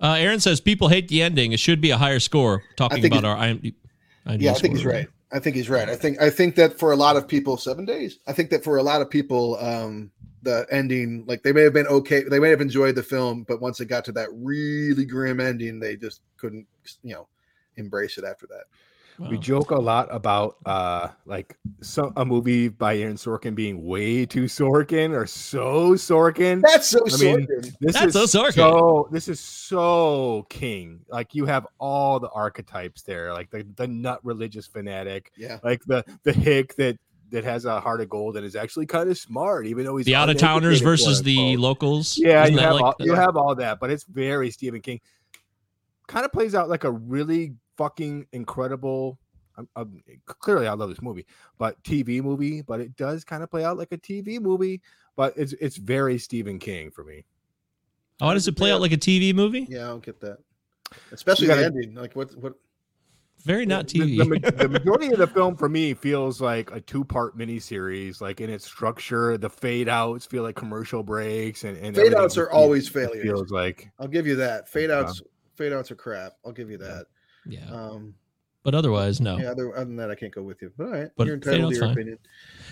Uh, Aaron says people hate the ending. It should be a higher score. Talking about our IMDb. IMDb yeah, I think he's right. I think he's right. I think I think that for a lot of people, seven days. I think that for a lot of people, um, the ending, like they may have been okay, they may have enjoyed the film, but once it got to that really grim ending, they just couldn't, you know, embrace it after that. We joke a lot about uh like some a movie by Aaron Sorkin being way too Sorkin or so Sorkin. That's so I mean, Sorkin. this That's is so Sorkin. So this is so king. Like you have all the archetypes there, like the the nut religious fanatic, Yeah. like the the hick that that has a heart of gold and is actually kind of smart, even though he's The out of towners versus the unquote. locals. Yeah, Isn't you have like- all, you have all that, but it's very Stephen King. Kind of plays out like a really fucking incredible. Um, um, I'm, I'm- clearly, I love this movie, but TV movie. But it does kind of play out like a TV movie. But it's it's very Stephen King for me. Oh, how does it play out like a TV movie? Yeah, I don't get that. Especially the gotta- ending. Like what what Very not The- TV. The, ma- the [laughs] majority of the film for me feels like a two part miniseries, like in its structure. The fade outs feel like commercial breaks, and, and fade outs are always failures. Feels like I'll give you that. Fade Yeah. outs fade outs are crap. I'll give you that. Yeah. Um but otherwise, no. Yeah, other, other than that, I can't go with you. But all right, But you're entitled to your fine. opinion.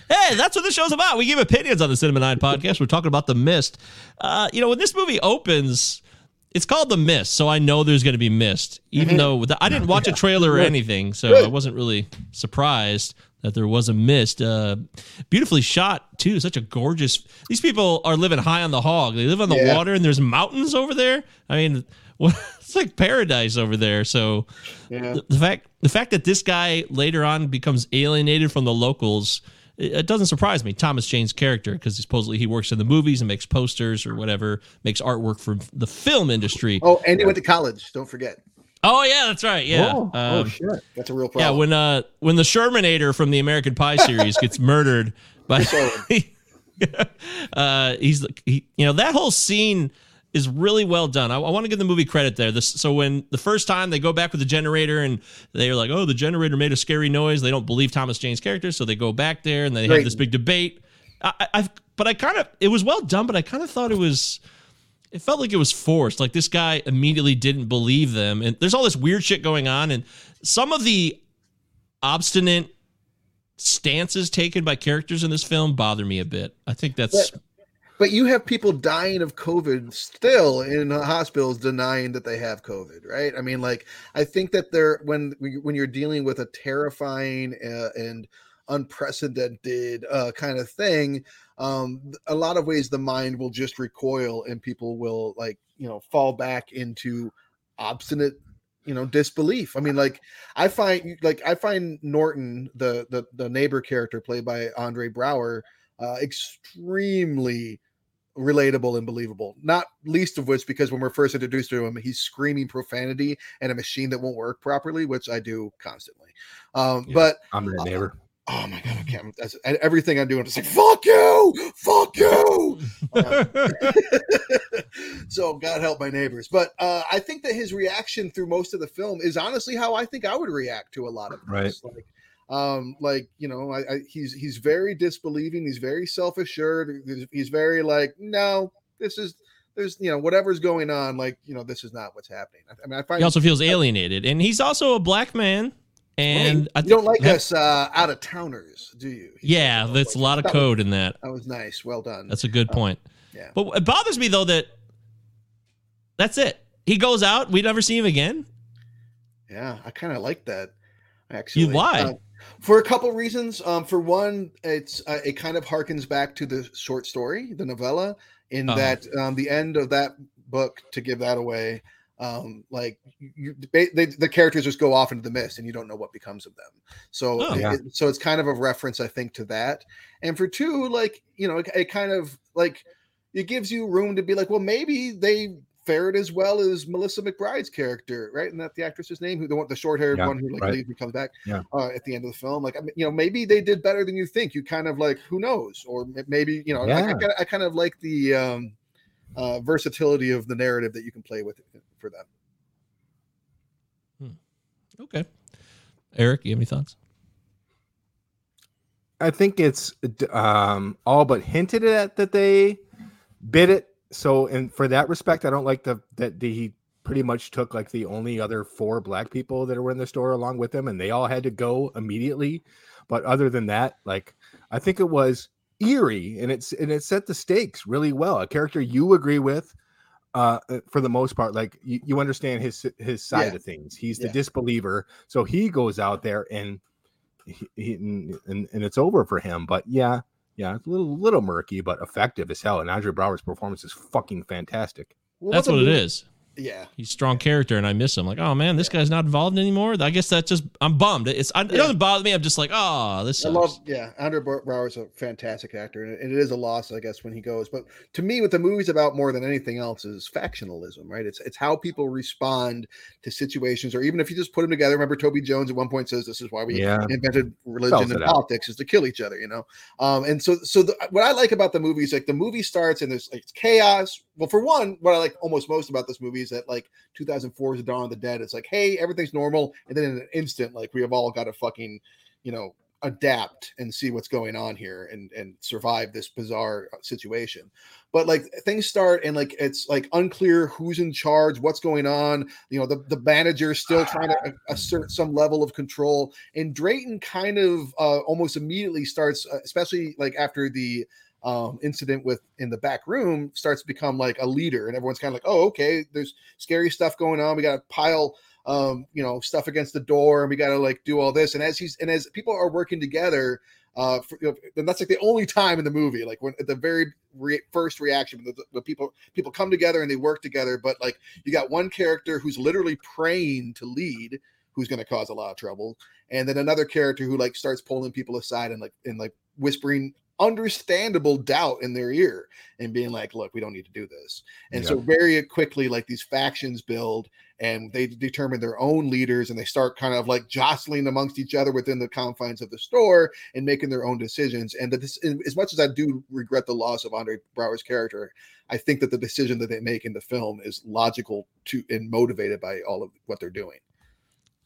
Hey, that's what the show's about. We give opinions on the Cinema Nine [laughs] podcast. We're talking about The Mist. Uh, you know, when this movie opens, it's called The Mist, so I know there's going to be mist, even though the, I didn't [laughs] watch a trailer or anything, so I wasn't really surprised that there was a mist. Uh, beautifully shot, too. Such a gorgeous. These people are living high on the hog. They live on the Yeah. water, and there's mountains over there. I mean, [laughs] it's like paradise over there. So Yeah. the, the fact the fact that this guy later on becomes alienated from the locals it, it doesn't surprise me thomas jane's character because supposedly he works in the movies and makes posters or whatever makes artwork for the film industry Oh, and he went to college. Don't forget. oh yeah that's right yeah Oh, oh, Um, shit. That's a real problem. yeah when uh when the shermanator from the american pie series gets [laughs] murdered by [laughs] uh he's he, you know that whole scene is really well done. I, I want to give the movie credit there. This so when the first time they go back with the generator and they're like, "Oh, the generator made a scary noise." They don't believe Thomas Jane's character, so they go back there and they have this big debate. I, I I've- but I kind of it was well done, but I kind of thought it was it felt like it was forced. Like this guy immediately didn't believe them, and there's all this weird shit going on, and some of the obstinate stances taken by characters in this film bother me a bit. I think that's But you have people dying of COVID still in hospitals denying that they have COVID, right? I mean, like I think that they're when when you're dealing with a terrifying uh, and unprecedented uh, kind of thing, um, a lot of ways the mind will just recoil and people will like you know fall back into obstinate you know disbelief i mean like i find like i find norton the the, the neighbor character played by andre braugher uh, extremely relatable and believable. Not least of which because when we're first introduced to him, he's screaming profanity and a machine that won't work properly, which I do constantly. Um, but I'm that neighbor. oh my god, I can't. Everything I'm doing is like fuck you, fuck you. Um, [laughs] so God help my neighbors. But uh, I think that his reaction through most of the film is honestly how I think I would react to a lot of this. Like, um, like you know, I, I he's he's very disbelieving. He's very self assured. He's, he's very like, no, this is there's you know whatever's going on. Like you know, this is not what's happening. I, I mean, I find he also feels alienated, and he's also a black man. And I you don't like us uh, out of towners, do you? Yeah, that's a lot of That was- code in that. That was nice. Well done. That's a good Uh, point. yeah. But it bothers me though that that's it. He goes out. We never see him again. Yeah, I kind of like that. Actually, you why? Uh, for a couple reasons. Um, for one, it's uh, it kind of harkens back to the short story, the novella, in Uh-huh. that um, the end of that book. To give that away, um, like you, they, they, the characters just go off into the mist, and you don't know what becomes of them. So, Oh. Yeah. it- so it's kind of a reference, I think, to that. And for two, like you know, it, it kind of like it gives you room to be like, well, maybe they fared as well as Melissa McBride's character, right? And that the actress's name, who the one, the short haired Yeah, one who like right. leaves and comes back Yeah. uh, at the end of the film. Like, I mean, you know, maybe they did better than you think. You kind of like, who knows? Or maybe, you know, I, I, kinda- I kind of like the um, uh, versatility of the narrative that you can play with for them. Okay. Eric, you have any thoughts? I think it's um, all but hinted at that they bid it. So, and for that respect, I don't like the that the, he pretty much took like the only other four black people that were in the store along with him, and they all had to go immediately. But other than that, like I think it was eerie, and it's and it set the stakes really well. A character you agree with, uh, uh, for the most part, like you, you understand his his side Yeah. of things. He's the Yeah. disbeliever, so he goes out there and he, he- and, and and it's over for him. But yeah, yeah, it's a little little murky, but effective as hell. And Andre Braugher's performance is fucking fantastic. Well, That's the what it movie- is. Yeah. He's a strong character, and I miss him. Like, oh man, this guy's not involved anymore. I guess that's just I'm bummed. It's I, it Yeah. doesn't bother me. I'm just like, oh, this I love, yeah. Andrew Braugher is a fantastic actor, and it is a loss, I guess, when he goes. But to me, what the movie's about more than anything else is factionalism, right? It's it's how people respond to situations, or even if you just put them together. Remember, Toby Jones at one point says, "This is why we Yeah. invented religion and it out. politics is to kill each other," you know. Um, and so, so the, what I like about the movie is like the movie starts and there's like it's chaos. Well, for one, what I like almost most about this movie is that like 2004 is the Dawn of the Dead. It's like, hey, everything's normal, and then in an instant, like we have all got to fucking, you know, adapt and see what's going on here and and survive this bizarre uh, situation. But like things start and like it's like unclear who's in charge what's going on. You know the, the manager's still trying to assert some level of control. And drayton kind of uh, almost immediately starts uh, especially like after the um, incident with in the back room starts to become like a leader and everyone's kind of like oh okay there's scary stuff going on we got to pile um, you know, stuff against the door, and we got to like do all this. And as he's and as people are working together, uh, for, you know, and that's like the only time in the movie, like when at the very re- first reaction, when the, the people people come together and they work together. But like you got one character who's literally praying to lead, who's going to cause a lot of trouble, and then another character who like starts pulling people aside and like and like whispering understandable doubt in their ear and being like look we don't need to do this. And so very quickly like these factions build and they determine their own leaders and they start kind of like jostling amongst each other within the confines of the store and making their own decisions. And that this as much as i do regret the loss of andre braugher's character i think that the decision that they make in the film is logical to and motivated by all of what they're doing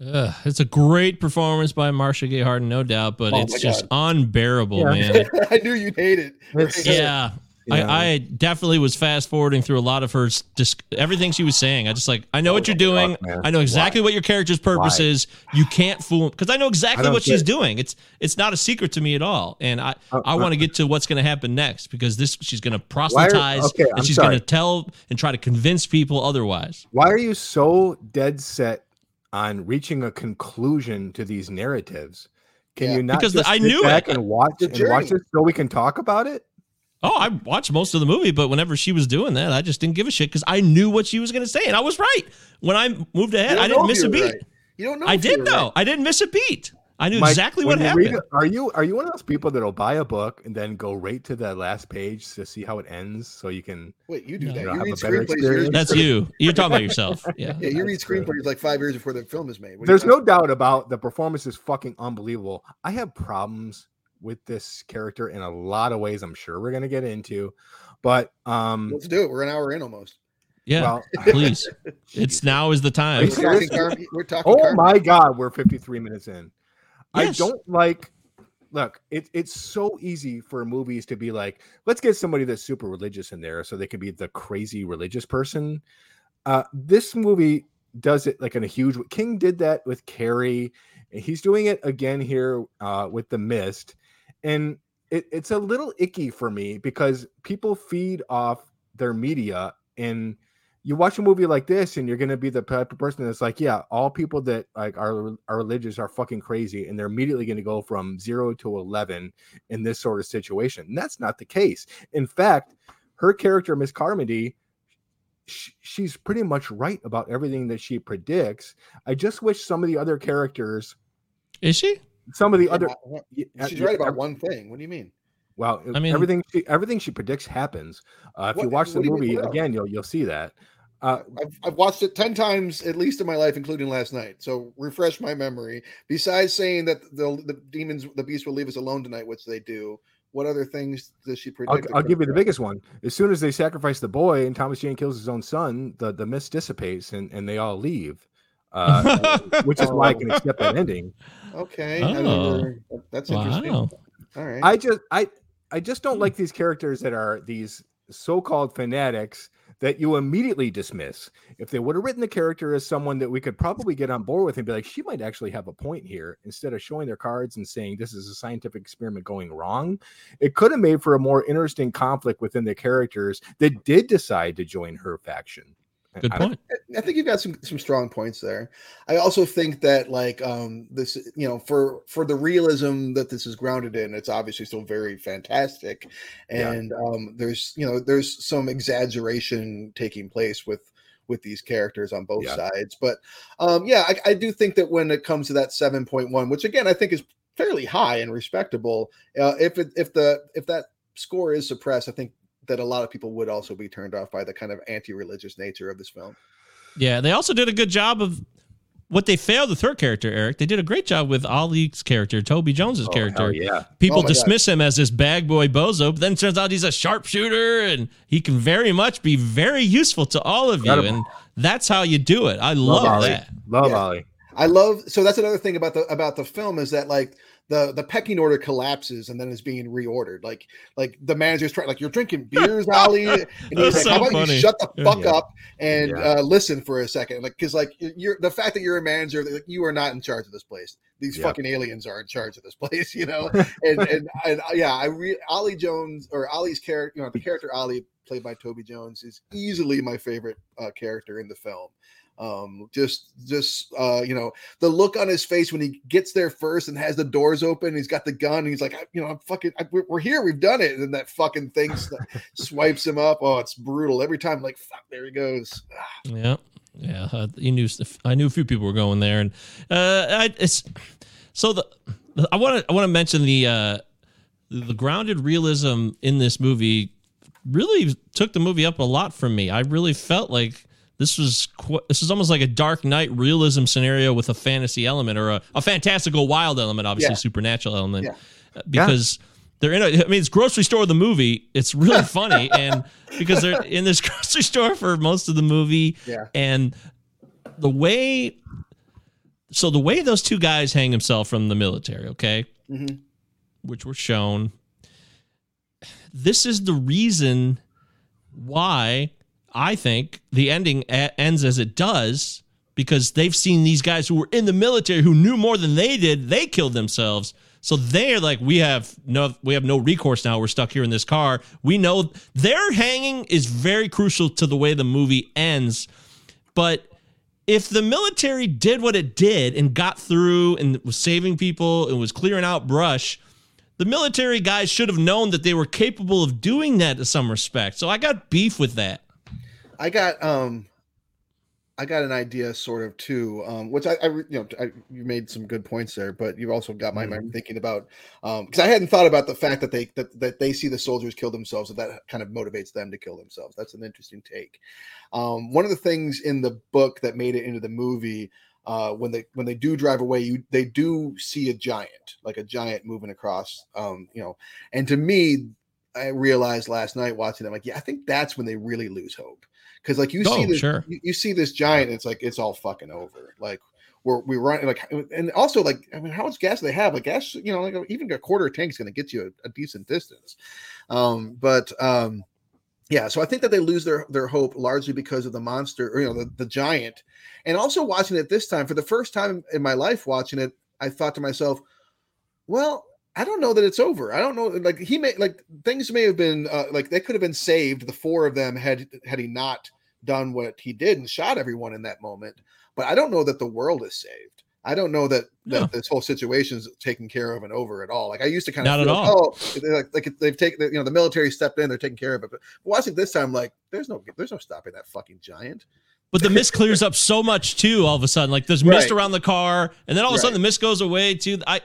Ugh, it's a great performance by Marcia Gay Harden, no doubt, but Oh it's just God. unbearable, Yeah. man. [laughs] i knew you'd hate it [laughs] yeah. Yeah. I, I definitely was fast forwarding through a lot of her s- dis- everything she was saying. I just like I know what you're doing. fuck. I know exactly what your character's purpose Why? is. You can't fool because I know exactly don't what she's get- doing. It's it's not a secret to me at all, and I Uh, I uh, want to get to what's going to happen next because this she's going to Why are- proselytize okay, and she's going to tell and try to convince people otherwise. Why are you so dead set on reaching a conclusion to these narratives? Can Yeah. you not Because just I sit knew back it. and watch The and watch it so we can talk about it? Oh, I watched most of the movie, but whenever she was doing that, I just didn't give a shit because I knew what she was going to say, and I was right. When I moved ahead, I didn't miss a beat. right. you don't know I did know. right. I didn't miss a beat. I knew Mike, exactly what when you read happened. it- are you are you one of those people that'll buy a book and then go right to the last page to see how it ends so you can wait you do No. that You know, you have a better screenplays experience. That's you. You're talking about yourself. [laughs] Yeah. yeah you read That's true. screenplays like five years before the film is made What There's think? no doubt about the performance is fucking unbelievable. I have problems with this character in a lot of ways. I'm sure we're gonna get into, but um, let's do it we're an hour in almost Yeah. well, Please. [laughs] It's now is the time. we're talking. Car- we're talking oh Car- my god, we're 53 minutes in. I don't like. Look, it, it's so easy for movies to be like, let's get somebody that's super religious in there so they can be the crazy religious person. Uh, this movie does it like in a huge King did that with Carrie. and He's doing it again here uh, with The Mist. And it, it's a little icky for me because people feed off their media and you watch a movie like this and you're going to be the type of person that's like yeah all people that like are are religious are fucking crazy and they're immediately going to go from 0 to 11 in this sort of situation and that's not the case in fact her character miss carmody sh- she's pretty much right about everything that she predicts i just wish some of the other characters Is she? some of the Yeah, other what- she's right about one thing what do you mean well, I mean- everything she everything she predicts happens. Uh, if you watch the you movie what again, you'll you'll see that. Uh, I've, I've watched it 10 times at least in my life including last night so refresh my memory besides saying that the, the demons the beast will leave us alone tonight which they do what other things does she I'll, predict I'll give you the biggest one. As soon as they sacrifice the boy and Thomas Jane kills his own son, the, the mist dissipates and, and they all leave. Uh, [laughs] which is why I can accept that ending. okay I Oh. that's interesting Wow. all right I just I I just don't like these characters that are these so-called fanatics that you immediately dismiss. If they would have written the character as someone that we could probably get on board with and be like, she might actually have a point here, instead of showing their cards and saying this is a scientific experiment going wrong, it could have made for a more interesting conflict within the characters that did decide to join her faction. Good point. I think you've got some some strong points there. I also think that like um this you know for for the realism that this is grounded in, it's obviously still very fantastic, Yeah. and um there's you know there's some exaggeration taking place with with these characters on both Yeah. sides. But um yeah, I, I do think that when it comes to that seven point one, which again I think is fairly high and respectable, uh, if it if the if that score is suppressed, I think that a lot of people would also be turned off by the kind of anti-religious nature of this film. Yeah, they also did a good job of what they failed the third character, Eric. They did a great job with Ollie's character, Toby Jones's Oh, character. hell yeah. Oh people Oh my God. dismiss him as this bag boy bozo, but then it turns out he's a sharpshooter and he can very much be very useful to all of you. And that's how you do it. I love, Ollie. that. Love Yeah. Ollie. I love so that's another thing about the about the film is that like the the pecking order collapses and then is being reordered. Like like the manager's trying like you're drinking beers, Ollie, [laughs] and he's That's like, "How so about funny. you shut the fuck Yeah. up and Yeah. uh, listen for a second? Like because like you're the fact that you're a manager, like, you are not in charge of this place. These Yeah. fucking aliens are in charge of this [laughs] place, you know. [laughs] and, and and uh, yeah, I re- Ollie Jones or Ollie's character, you know, the character Ollie played by Toby Jones is easily my favorite uh, character in the film. Um, just just uh, you know, the look on his face when he gets there first and has the doors open, he's got the gun, and he's like, you know, I'm fucking, I, we're, here, we've done it, and then that fucking thing swipes him up. Oh, it's brutal every time. Like, fuck, there he goes. Yeah, yeah. You knew. I knew a few people were going there, and uh, I, it's so the. I want to. I want to mention the uh, the grounded realism in this movie. Really took the movie up a lot from me. I really felt like this was qu- this is almost like a Dark Knight realism scenario with a fantasy element or a, a fantastical wild element, obviously Yeah. supernatural element, Yeah. Uh, because. They're in a, I mean, it's grocery store the movie. It's really [laughs] funny. and because they're in this [laughs] grocery store for most of the movie. Yeah. And the way, so the way those two guys hang themselves from the military, okay, Mhm. which were shown, this is the reason why I think the ending a- ends as it does because they've seen these guys who were in the military who knew more than they did. They killed themselves. So they're like, we have no, we have no recourse now. We're stuck here in this car. We know their hanging is very crucial to the way the movie ends. But if the military did what it did and got through and was saving people and was clearing out brush, the military guys should have known that they were capable of doing that to some respect. So I got beef with that. I got um I got an idea sort of too, um, which I, I you know I, you made some good points there, but you've also got my mind thinking about because I hadn't thought about the fact that they that, that they see the soldiers kill themselves and that kind of motivates them to kill themselves. That's an interesting take. Um, one of the things in the book that made it into the movie uh, when they when they do drive away, you they do see a giant, like a giant moving across, um, you know, and to me, I realized last night watching them, like, yeah, I think that's when they really lose hope because like you see Oh, this, sure. you, you see this giant, it's like it's all fucking over. Like we're we run like, and also like, I mean, how much gas do they have? Like gas, you know, like even a quarter tank is going to get you a, a decent distance. Um, but um, yeah, so I think that they lose their their hope largely because of the monster, or you know, the, the giant, and also watching it this time for the first time in my life. Watching it, I thought to myself, well, I don't know that it's over. I don't know. Like he may like things may have been uh, like they could have been saved. The four of them had had he not done what he did and shot everyone in that moment. But I don't know that the world is saved. I don't know that that No. this whole situation is taken care of and over at all. Like I used to kind of Not at all. oh, like, like they've taken you know the military stepped in, they're taking care of it. But watching this time, like there's no there's no stopping that fucking giant. But the [laughs] mist clears up so much too. All of a sudden, like there's mist Right. around the car, and then all of a sudden Right. the mist goes away too. I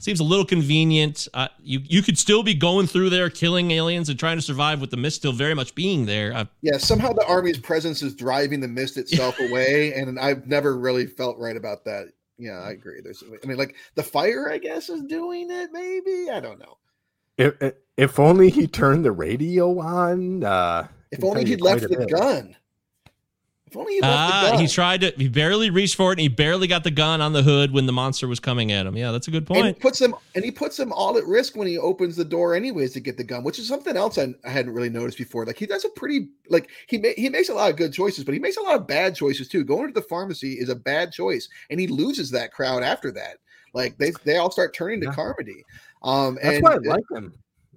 seems a little convenient. Uh, you you could still be going through there, killing aliens and trying to survive with the mist still very much being there. Uh, Yeah, somehow the army's presence is driving the mist itself [laughs] away, and I've never really felt right about that. Yeah, I agree. There's, I mean, like the fire, I guess, is doing it. Maybe I don't know. If, if- if only he turned the radio on. Uh, If only he'd left the bit. gun. If only he left Ah, the gun. he tried to. He barely reached for it, and he barely got the gun on the hood when the monster was coming at him. Yeah, that's a good point. and he puts them and he puts them all at risk when he opens the door anyways to get the gun which is something else I, I hadn't really noticed before like he does a pretty like he ma- he makes a lot of good choices but he makes a lot of bad choices too going to the pharmacy is a bad choice and he loses that crowd after that like they they all start turning to Yeah. carmody um That's and why I like him.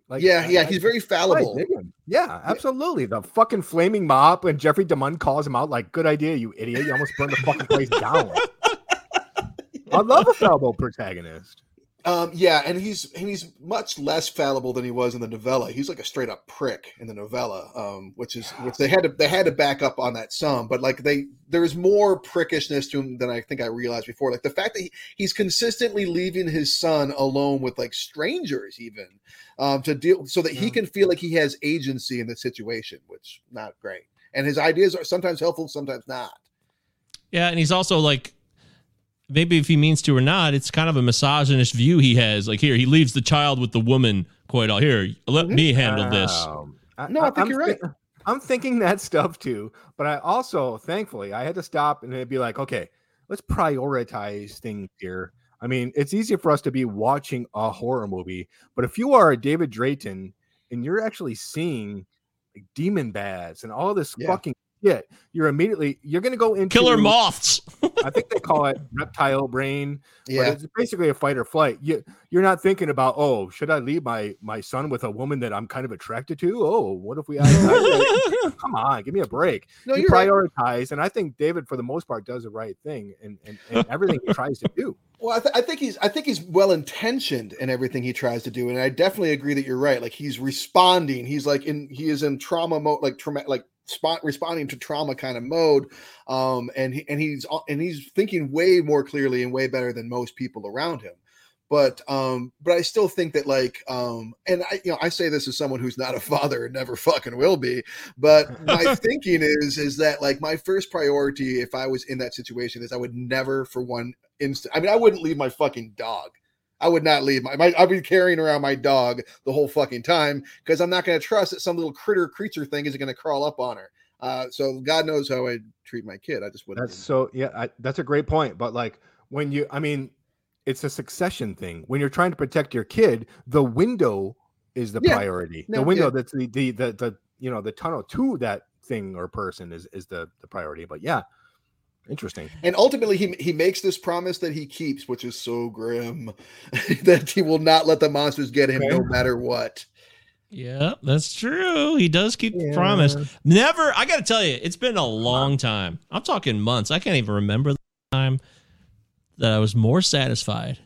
Like, yeah yeah I- he's very that's why I fallible. Yeah, absolutely. The fucking flaming mop and Jeffrey DeMunn calls him out like, "Good idea, you idiot! You almost burned the fucking place down." [laughs] I love a fallible protagonist. Um, yeah, and he's and he's much less fallible than he was in the novella. He's like a straight up prick in the novella, um, which is which they had to they had to back up on that some, but like they there's more prickishness to him than I think I realized before. Like the fact that he, he's consistently leaving his son alone with like strangers, even um, to deal so that he can feel like he has agency in the situation, which not great. And his ideas are sometimes helpful, sometimes not. Yeah, and he's also like, maybe if he means to or not, it's kind of a misogynist view he has. Like here, he leaves the child with the woman. Quite all here. Let me handle this. Um, No, I think I'm you're right. thi- I'm thinking that stuff too, but I also, thankfully, I had to stop and it'd be like, okay, let's prioritize things here. I mean, it's easy for us to be watching a horror movie, but if you are a David Drayton and you're actually seeing like demon bats and all this Yeah. fucking shit, you're immediately you're gonna go into Killer moths. I think they call it [laughs] reptile brain. but Yeah. it's basically a fight or flight. You you're not thinking about oh, should I leave my my son with a woman that I'm kind of attracted to? Oh, what if we? [laughs] Come on, give me a break. No, you you're right. prioritize, and I think David, for the most part, does the right thing and and, and everything he tries to do. Well, I, th- I think he's I think he's well intentioned in everything he tries to do, and I definitely agree that you're right. Like he's responding. He's like in he is in trauma mode, like trauma, like spot responding to trauma kind of mode. Um, and he and he's and he's thinking way more clearly and way better than most people around him. But um, but I still think that like um, and I you know I say this as someone who's not a [laughs] father and never fucking will be. But my [laughs] thinking is is that like my first priority if I was in that situation is I would never for one instant. I mean, I wouldn't leave my fucking dog. I would not leave my, my I'd be carrying around my dog the whole fucking time because I'm not going to trust that some little critter creature thing is going to crawl up on her. Uh, so God knows how I treat my kid. I just wouldn't. That's so yeah, I, that's a great point. But like when you, I mean, it's a succession thing. When you're trying to protect your kid, the window is the Yeah. priority. No, the window yeah. that's the, the the the you know the tunnel to that thing or person is is the the priority. But yeah, interesting. and ultimately, he he makes this promise that he keeps, which is so grim, [laughs] that he will not let the monsters get him no matter what. Yeah, that's true. He does keep the promise. Never, I got to tell you, it's been a long time. I'm talking months. I can't even remember the time that I was more satisfied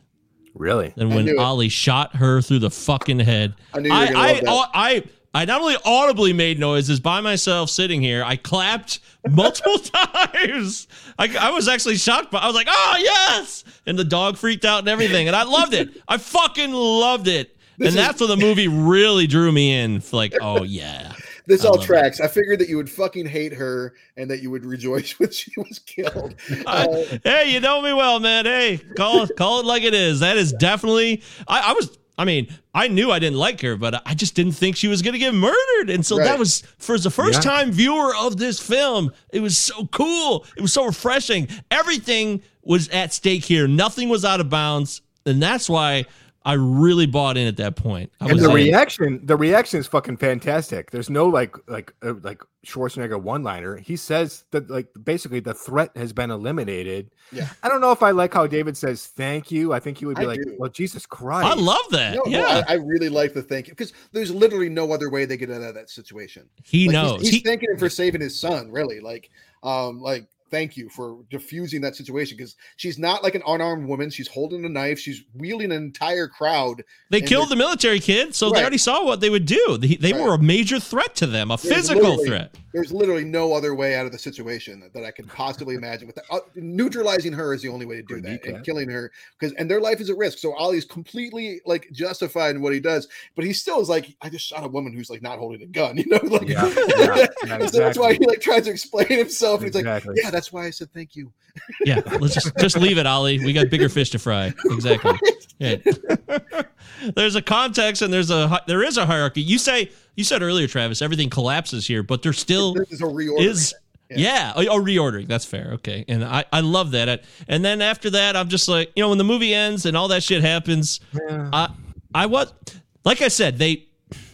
Really? than when knew it. Ollie shot her through the fucking head. I knew you were I, gonna I, love that. I, I not only audibly made noises by myself sitting here, I clapped [laughs] multiple times. I, I was actually shocked, but I was like, "Oh yes!" And the dog freaked out and everything, and I loved it. I fucking loved it. This and is- that's when the movie really drew me in. Like, [laughs] oh yeah, This I all love it. tracks. I figured that you would fucking hate her and that you would rejoice [laughs] when she was killed. Uh, hey, you know me well, man. Hey, call it call it like it is. That is definitely. I, I was. I mean, I knew I didn't like her, but I just didn't think she was gonna get murdered. And so Right. that was for the first Yeah. time viewer of this film. It was so cool. It was so refreshing. Everything was at stake here. Nothing was out of bounds, and that's why I really bought in at that point. I And was the in. reaction, the reaction is fucking fantastic. There's no like like uh, like Schwarzenegger one liner. He says that like basically the threat has been eliminated. Yeah. I don't know if I like how David says thank you. I think he would be I like, do. well, Jesus Christ. I love that. no, no, yeah, I, I really like the thank you because there's literally no other way they get out of that situation. he Like, knows. He's, he's He- thanking him for saving his son, really. Like, um, like thank you for diffusing that situation because she's not like an unarmed woman. She's holding a knife. She's wheeling an entire crowd. They killed the military kid, so they already saw what they would do. They, they Right. were a major threat to them, a There's physical threat. There's literally no other way out of the situation that, that I could possibly imagine. With uh, neutralizing her is the only way to do Good that, and killing her because and their life is at risk. So Ollie's completely like justified in what he does, but he still is like, I just shot a woman who's like not holding a gun, [laughs] you know? Like, Yeah, [laughs] yeah, yeah, so that's why he like tries to explain himself. And he's like, yeah, that's why I said thank you. Yeah, let's just just leave it, Ollie. We got bigger fish to fry. [laughs] Exactly. Yeah. there's a context and there's a there is a hierarchy. You say you said earlier, Travis, everything collapses here, but there still is a reorder. is. Yeah, oh, reordering. That's fair. Okay, and I I love that. And then after that, I'm just like, you know, when the movie ends and all that shit happens, I I was like I said, they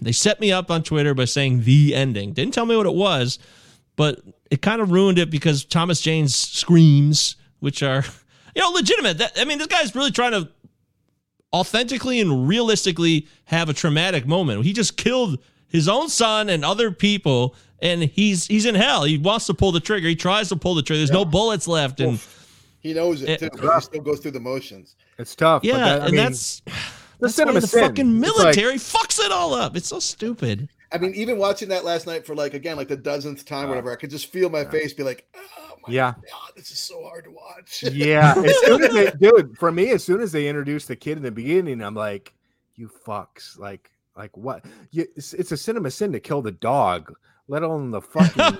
they set me up on Twitter by saying the ending. Didn't tell me what it was, but it kind of ruined it because Thomas Jane's screams, which are you know legitimate. That, I mean, this guy's really trying to authentically and realistically have a traumatic moment. He just killed his own son and other people, and he's he's in hell. He wants to pull the trigger. He tries to pull the trigger. There's no bullets left, and He knows it, It- too, but he still goes through the motions. It's tough. but yeah, that- I and mean, that's the that's why the sin. fucking It's like- military fucks it all up. It's so stupid. I mean, even watching that last night for like again, like the dozenth time, whatever, I could just feel my face be like, "Oh my Yeah. god, this is so hard to watch." yeah. As [laughs] soon as they, dude, for me, as soon as they introduced the kid in the beginning, I'm like, you fucks, like, like what? You, it's, it's a cinema sin to kill the dog, let alone the fucking,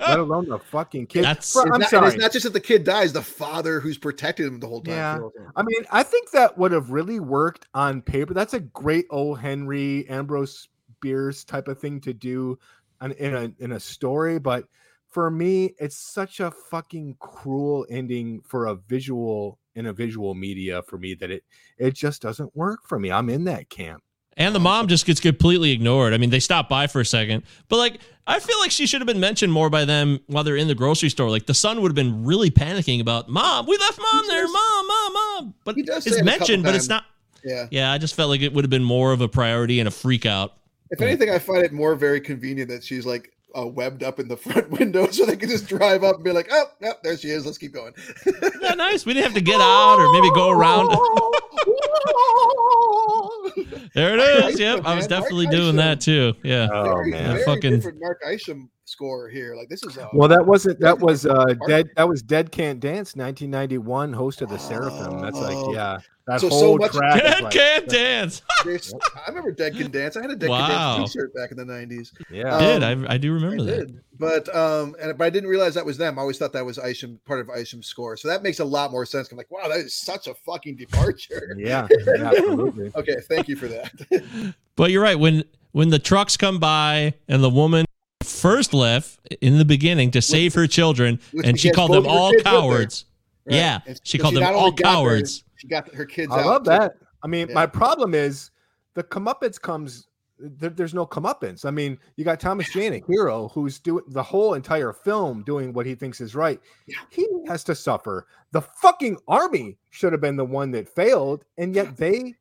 let [laughs] alone the fucking kid. That's- Bro, It's I'm not, sorry. it's not just that the kid dies; the father who's protected him the whole time. Yeah. I mean, I think that would have really worked on paper. That's a great old Henry Ambrose Bierce type of thing to do on, in a in a story, but for me, it's such a fucking cruel ending for a visual in a visual media for me that it it just doesn't work for me. I'm in that camp. And the mom just gets completely ignored. I mean, they stop by for a second, but like, I feel like she should have been mentioned more by them while they're in the grocery store. Like, the son would have been really panicking about, Mom, we left mom He there, does- mom, mom, mom. But He does say it's it mentioned, but it's not. Yeah. Yeah, I just felt like it would have been more of a priority and a freak out. If anything, I find it more very convenient that she's like uh, webbed up in the [laughs] front window, so they can just drive up and be like, "Oh, yep, there she is. Let's keep going." [laughs] Yeah, nice. We didn't have to get [laughs] out or maybe go around. there it is. Yep, I was definitely Mark doing Isham. that too. Yeah. Oh very, man. very fucking- different Mark Isham score here. Like this is uh, Well, that wasn't that was uh dead that was Dead Can Dance 1991 host of the Seraphim. That's Oh. like yeah. That So- so whole much- track Dead like- can't dance. [laughs] I remember Dead Can Dance. I had a Dead Wow. Can Dance T-shirt back in the '90s. Yeah. Um, did I, I do I remember that. did, but um, and but I didn't realize that was them. I always thought that was Isham, part of Isham's score. So that makes a lot more sense. I'm like, wow, that is such a fucking departure. [laughs] yeah, [laughs] yeah, absolutely. okay, thank you for that. But you're right. When when the trucks come by and the woman first left in the beginning to save her children, and she called them all kids with her. cowards. Right. Yeah, And she so called them all only got their- cowards. she got her kids. I out love too. that. I mean, Yeah. my problem is the comeuppance comes. There, there's no comeuppance. I mean, you got Thomas Jane, a hero, who's doing the whole entire film doing what he thinks is right. Yeah. He has to suffer. The fucking army should have been the one that failed, and yet they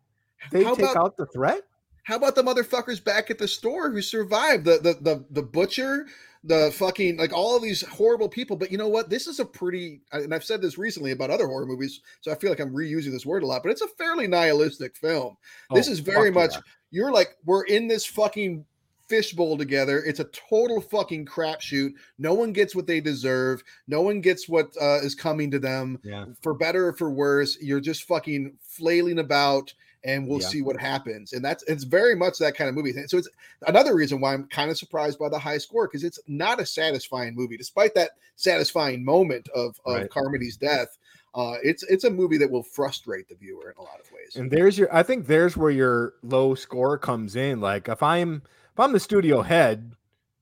they How take about- out the threat. How about the motherfuckers back at the store who survived? The the the the butcher, the fucking like all of these horrible people. But you know what? This is a pretty and I've said this recently about other horror movies, so I feel like I'm reusing this word a lot, but it's a fairly nihilistic film. this Oh, is very much yeah. you're like, we're in this fucking fishbowl together. It's a total fucking crapshoot. No one gets what they deserve. No one gets what uh, is coming to them Yeah. for better or for worse. You're just fucking flailing about and we'll Yeah. see what happens. And that's it's very much that kind of movie. So it's another reason why I'm kind of surprised by the high score because it's not a satisfying movie, despite that satisfying moment of, of Right. Carmody's death. Uh, it's it's a movie that will frustrate the viewer in a lot of ways. And there's your I think there's where your low score comes in. Like if I'm if I'm the studio head,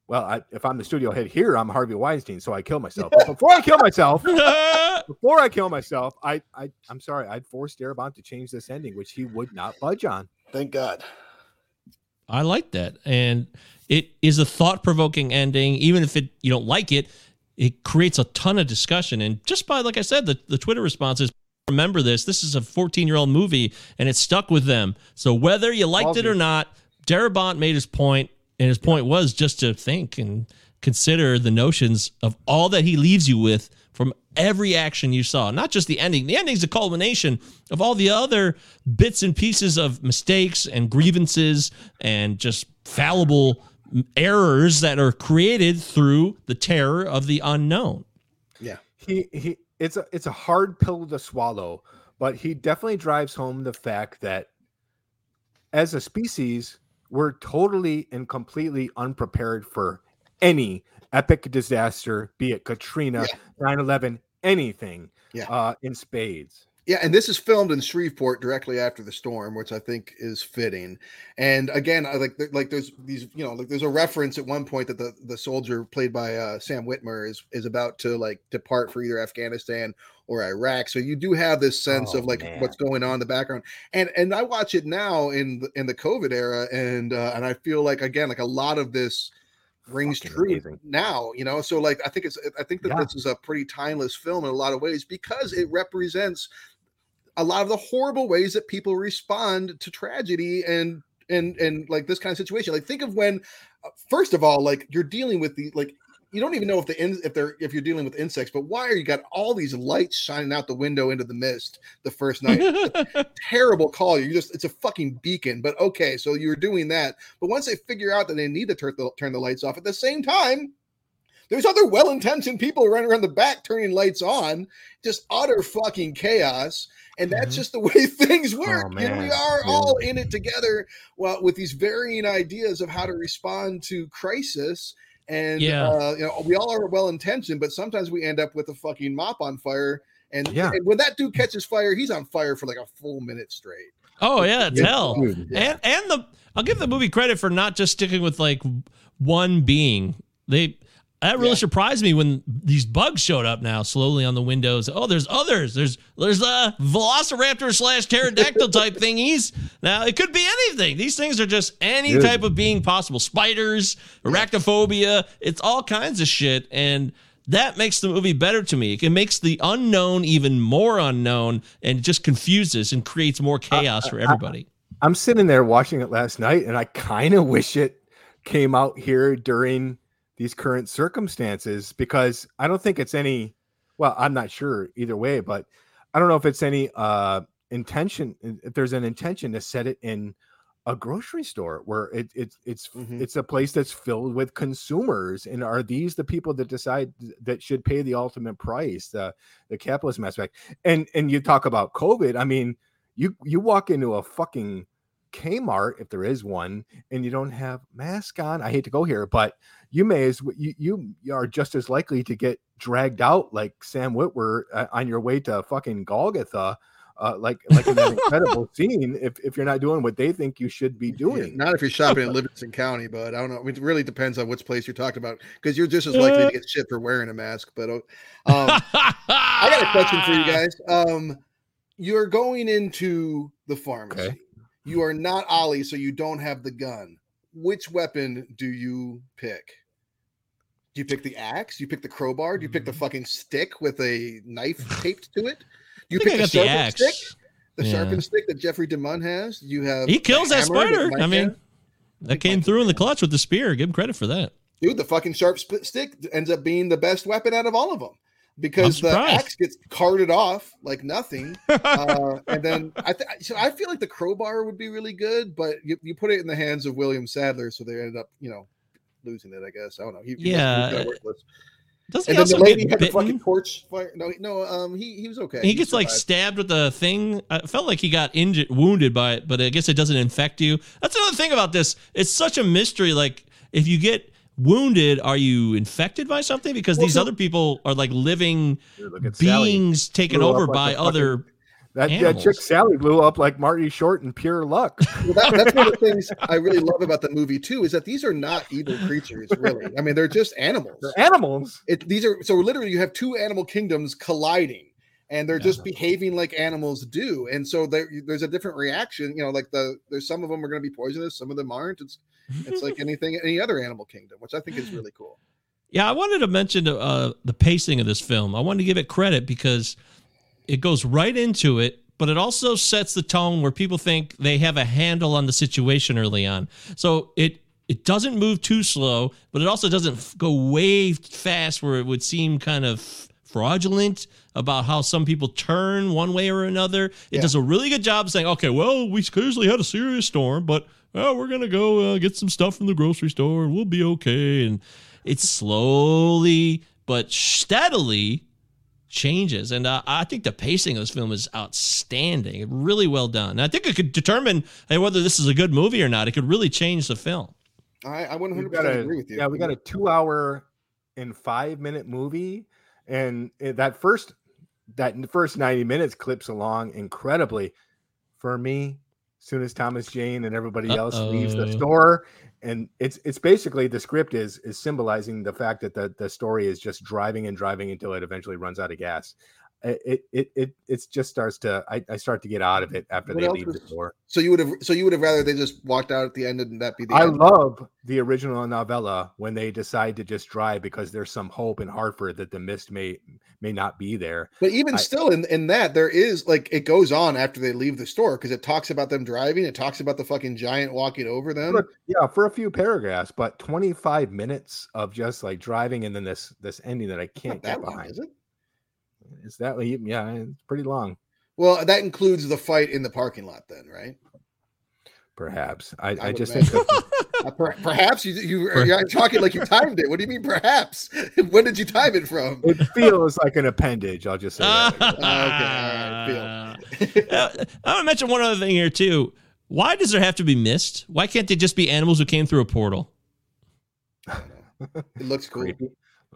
well, I, if I'm the studio head here, I'm Harvey Weinstein, so I kill myself. But before I kill myself, [laughs] before I kill myself, I I I'm sorry, I'd force Darabont to change this ending, which he would not budge on. Thank God. I like that, and it is a thought-provoking ending. Even if it you don't like it, it creates a ton of discussion. And just by like I said, the the Twitter responses. Remember this. This is a 14-year-old movie, and it stuck with them. So whether you liked it or not, Darabont made his point, and his point was just to think and consider the notions of all that he leaves you with from every action you saw, not just the ending. The ending's a culmination of all the other bits and pieces of mistakes and grievances and just fallible errors that are created through the terror of the unknown. Yeah. He he it's a it's a hard pill to swallow, but he definitely drives home the fact that as a species, we're totally and completely unprepared for any epic disaster, be it Katrina, 9/11, anything Yeah. uh, in spades. Yeah, and this is filmed in Shreveport directly after the storm, which I think is fitting. And again, I like like there's these you know like there's a reference at one point that the the soldier played by uh, Sam Witwer is is about to like depart for either Afghanistan or Iraq. So you do have this sense Oh, of like man. what's going on in the background. And and I watch it now in the, in the COVID era, and uh, and I feel like again like a lot of this rings Fucking true amazing. now you know so like i think it's i think that Yeah. this is a pretty timeless film in a lot of ways because it represents a lot of the horrible ways that people respond to tragedy and and and like this kind of situation like think of when uh, first of all like you're dealing with the like you don't even know if the in, if they're if you're dealing with insects but why are you got all these lights shining out the window into the mist the first night? [laughs] Terrible call. You just it's a fucking beacon but okay so you're doing that. But once they figure out that they need to turn the, turn the lights off at the same time there's other well-intentioned people running around the back turning lights on. Just utter fucking chaos. And that's Mhm. just the [laughs] way things work. Oh, and we are Yeah. all in it together well with these varying ideas of how to respond to crisis and Yeah. uh, you know we all are well intentioned but sometimes we end up with a fucking mop on fire and, Yeah. and when that dude catches fire he's on fire for like a full minute straight Oh yeah, it's Yeah, hell. yeah. And and the I'll give the movie credit for not just sticking with like one being. They that really surprised me when these bugs showed up now slowly on the windows. Oh, there's others. There's there's a velociraptor slash pterodactyl type thingies. Now it could be anything. These things are just any Dude. type of being possible. Spiders, arachnophobia. It's all kinds of shit, and that makes the movie better to me. It makes the unknown even more unknown, and just confuses and creates more chaos for everybody. I'm sitting there watching it last night, and I kind of wish it came out here during these current circumstances because I don't think it's any. Well, I'm not sure either way, but I don't know if it's any uh intention. If there's an intention to set it in a grocery store where it, it it's it's a place that's filled with consumers and are these the people that decide that should pay the ultimate price the the capitalism aspect and and you talk about covid i mean you you walk into a fucking Kmart if there is one and you don't have mask on I hate to go here but you may as w- you you are just as likely to get dragged out like Sam Witwer uh, on your way to fucking Golgotha uh, like like in that [laughs] incredible scene if, if you're not doing what they think you should be doing Not if you're [laughs] shopping in Livingston County, but I don't know. I mean, it really depends on which place you're talking about because you're just as likely to get shit for wearing a mask. But um, I got a question for you guys. [laughs] Um, you're going into the pharmacy. You are not Ollie, so you don't have the gun. Which weapon do you pick? Do you pick the axe? Do you pick the crowbar? Do you pick the fucking stick with a knife [laughs] taped to it? Do you Mm-hmm. Pick the the sharpened axe. stick? The Yeah. sharpened stick that Jeffrey DeMunn has? You have He kills that spider. Mike I mean, has? that came through in the clutch with the spear. Give him credit for that. dude, the fucking sharp stick ends up being the best weapon out of all of them because the axe gets carted off like nothing, [laughs] uh, and then I th- so I feel like the crowbar would be really good, but you, you put it in the hands of William Sadler, so they ended up you know losing it. I guess I don't know. He, he must have moved Yeah. Doesn't and he then the also lady get had bitten? fucking torch fire. No, he- no, um, he he was okay. he gets like stabbed with the thing. I felt like he got injured, wounded by it, but I guess it doesn't infect you. That's another thing about this. It's such a mystery. Like, if you get wounded, are you infected by something? Because Well, these so- other people are like living Look at Sally. beings taken over by a other. That, that chick Sally blew up like Marty Short and pure luck [laughs] Well, that, that's one of the things I really love about the movie too is that these are not evil creatures, really. I mean, they're just animals. They're animals. It, these are so literally you have two animal kingdoms colliding, and they're just behaving like animals do, and so there, there's a different reaction. You know, like the there's some of them are going to be poisonous, some of them aren't. It's it's like [laughs] anything any other animal kingdom, which I think is really cool. Yeah, I wanted to mention uh, the pacing of this film. I wanted to give it credit because it goes right into it, but it also sets the tone where people think they have a handle on the situation early on. So it it doesn't move too slow, but it also doesn't go way fast where it would seem kind of fraudulent about how some people turn one way or another. It Yeah. does a really good job saying, okay, well, we clearly had a serious storm, but oh, we're gonna go uh, get some stuff from the grocery store and we'll be okay. And it's slowly but steadily changes. And uh, I think the pacing of this film is outstanding. Really well done. And I think it could determine hey, whether this is a good movie or not. It could really change the film. I, I We've 100 got percent a- agree with you. Yeah, we got a two hour and five minute movie. And that first that first 90 minutes clips along incredibly. For me, as soon as Thomas Jane and everybody else leaves the store, and it's it's basically the script is is symbolizing the fact that the, the story is just driving and driving until it eventually runs out of gas. It it it it, it just starts to I, I start to get out of it after What they leave was- the store. So you would have so you would have rather they just walked out at the end and that be the I end? love the original novella when they decide to just drive because there's some hope in Hartford that the mist may may not be there. But even I- still, in, in that there is like it goes on after they leave the store because it talks about them driving. It talks about the fucking giant walking over them. For- yeah, for a few paragraphs, but 25 minutes of just like driving and then this this ending that I can't get long, behind. is it? Is that yeah, it's pretty long. Well, that includes the fight in the parking lot, then, right? Perhaps I, I, would just think that [laughs] Uh, perhaps you you you're talking like you timed it. What do you mean? Perhaps? [laughs] when did you time it from? it feels like an appendage. I'll just say that. [laughs] Okay, Uh, I want to mention one other thing here too. Why does there have to be mist? Why can't they just be animals who came through a portal? It looks cool. creepy.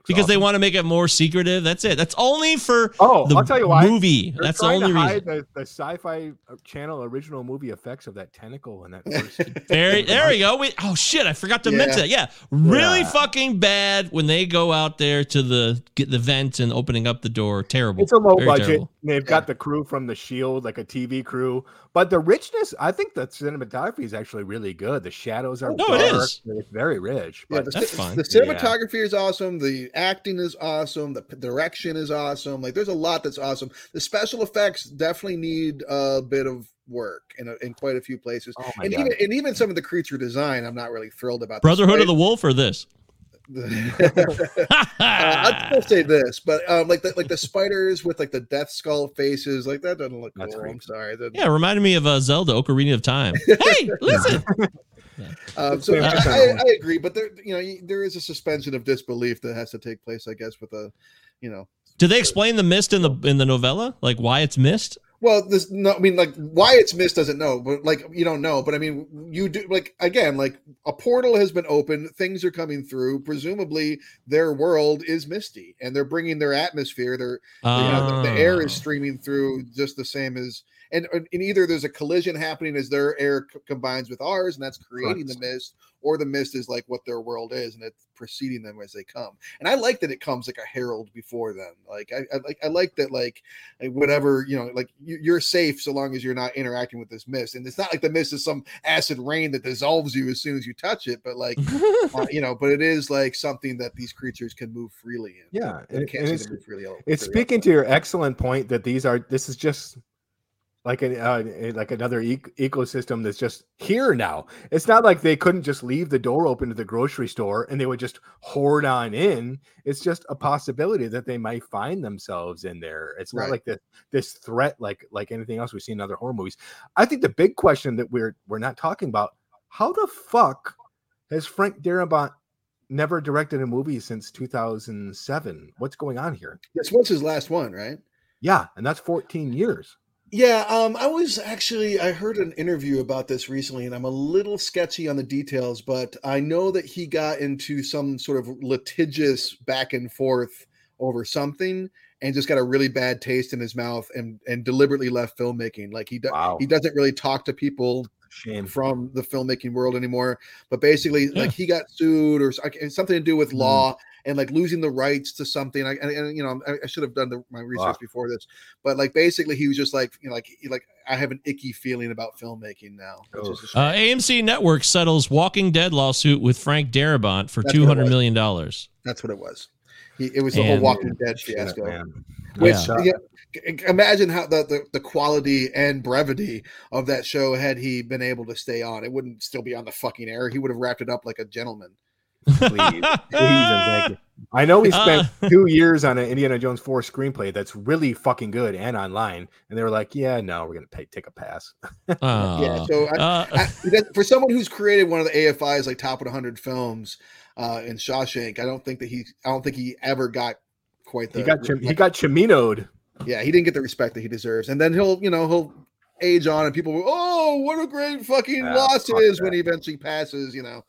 Because they want to make it more secretive. That's it. That's only for Oh, the I'll tell you why. movie. They're That's the trying only to reason. hide the, the sci-fi uh, channel original movie effects of that tentacle and that first. [laughs] There, there we go. We, oh shit, I forgot to Yeah. mention that. Yeah, really Yeah. fucking bad when they go out there to the get the vent and opening up the door. Terrible. It's a low Very budget. terrible. They've got the crew from the Shield, like a TV crew, but the richness. I think the cinematography is actually really good. The shadows are No, dark. is. It's very rich. Yeah, But the, ci- the cinematography is awesome. The acting is awesome. The p- direction is awesome. Like, there's a lot that's awesome. The special effects definitely need a bit of work in, a, in quite a few places. Oh my and God. even and even some of the creature design, I'm not really thrilled about. Brotherhood The of the Wolf or this? [laughs] [laughs] uh, I'd still say this, but um, like the like the spiders with like the death skull faces, like that doesn't look cool. I'm sorry. That- Yeah, it reminded me of uh, Zelda Ocarina of Time. [laughs] hey, listen. Um, so I, I, I agree, but there, you know, there is a suspension of disbelief that has to take place, I guess, with a, you know, Do they explain the mist in the in the novella? Like why it's mist? Well, this no, I mean, like why it's missed doesn't know, but like you don't know, but I mean, you do like again, like a portal has been opened, things are coming through. Presumably, their world is misty, and they're bringing their atmosphere. Their you know, the, the air is Ah. streaming through just the same as. And, and either there's a collision happening as their air c- combines with ours, and that's creating the mist, or the mist is like what their world is, and it's preceding them as they come. And I like that it comes like a herald before them. Like I, I like I like that like whatever you know, like you, you're safe so long as you're not interacting with this mist. And it's not like the mist is some acid rain that dissolves you as soon as you touch it, but like [laughs] uh, you know, but it is like something that these creatures can move freely in. Yeah, and and- can't and see it's, freely. it's freely speaking to your excellent point that these are this is just like an uh, like another e- ecosystem that's just here now. It's not like they couldn't just leave the door open to the grocery store and they would just hoard on in. It's just a possibility that they might find themselves in there. It's not Right. like this this threat like like anything else we've seen in other horror movies. I think the big question that we're we're not talking about how the fuck has Frank Darabont never directed a movie since 2007? What's going on here? This was his last one, right? Yeah, and that's 14 years. Yeah, um, I was actually I heard an interview about this recently, and I'm a little sketchy on the details, but I know that he got into some sort of litigious back and forth over something, and just got a really bad taste in his mouth, and and deliberately left filmmaking. Like he do, he doesn't really talk to people from the filmmaking world anymore. But basically, like he got sued or something to do with Mm-hmm. law and like losing the rights to something. I, and, and, you know, I, I should have done the, my research Fuck. before this, but like basically, he was just like, you know, like he, like I have an icky feeling about filmmaking now. Which is a Uh, AMC Network settles Walking Dead lawsuit with Frank Darabont for That's two what it hundred was. million dollars. That's what it was. He, it was the whole Walking Dead fiasco. man. Which Yeah. yeah, imagine how the, the the quality and brevity of that show had he been able to stay on. It wouldn't still be on the fucking air. He would have wrapped it up like a gentleman. Please, [laughs] please, thank you. I know we spent Uh. two years on an Indiana Jones 4 screenplay that's really fucking good and online, and they were like, "Yeah, no, we're gonna take a pass." [laughs] yeah. Uh, So I, uh, I, for someone who's created one of the AFI's like top 100 films uh, in Shawshank, I don't think that he I don't think he ever got quite the he got he got Ciminoed. yeah he didn't get the respect that he deserves and then he'll you know he'll age on and people will oh what a great fucking Ah, loss it is that. when he eventually passes you know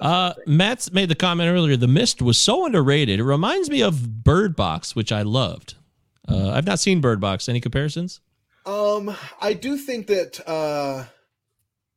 Uh, Matt's made the comment earlier. The Mist was so underrated. It reminds me of Bird Box, which I loved. Uh, I've not seen Bird Box. Any comparisons? Um, I do think that uh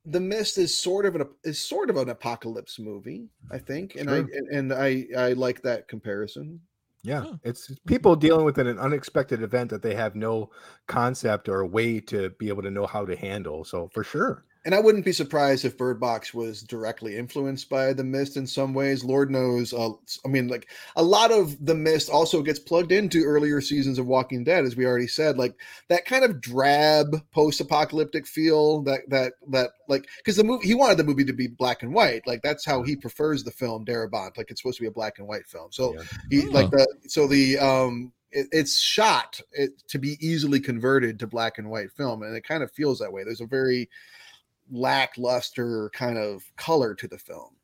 the mist is sort of an is sort of an apocalypse movie, I think, and I Sure. and, and I I like that comparison. Yeah, Oh. it's people dealing with an, an unexpected event that they have no concept or way to be able to know how to handle. So for sure, And I wouldn't be surprised if Bird Box was directly influenced by The Mist in some ways. Lord knows. Uh, I mean, like a lot of The Mist also gets plugged into earlier seasons of Walking Dead, as we already said. Like that kind of drab post-apocalyptic feel. That that that like because the movie he wanted the movie to be black and white. Like that's how he prefers the film Darabont. Like it's supposed to be a black and white film. So he like Oh. the so the um it, it's shot it, to be easily converted to black and white film and it kind of feels that way there's a very lackluster kind of color to the film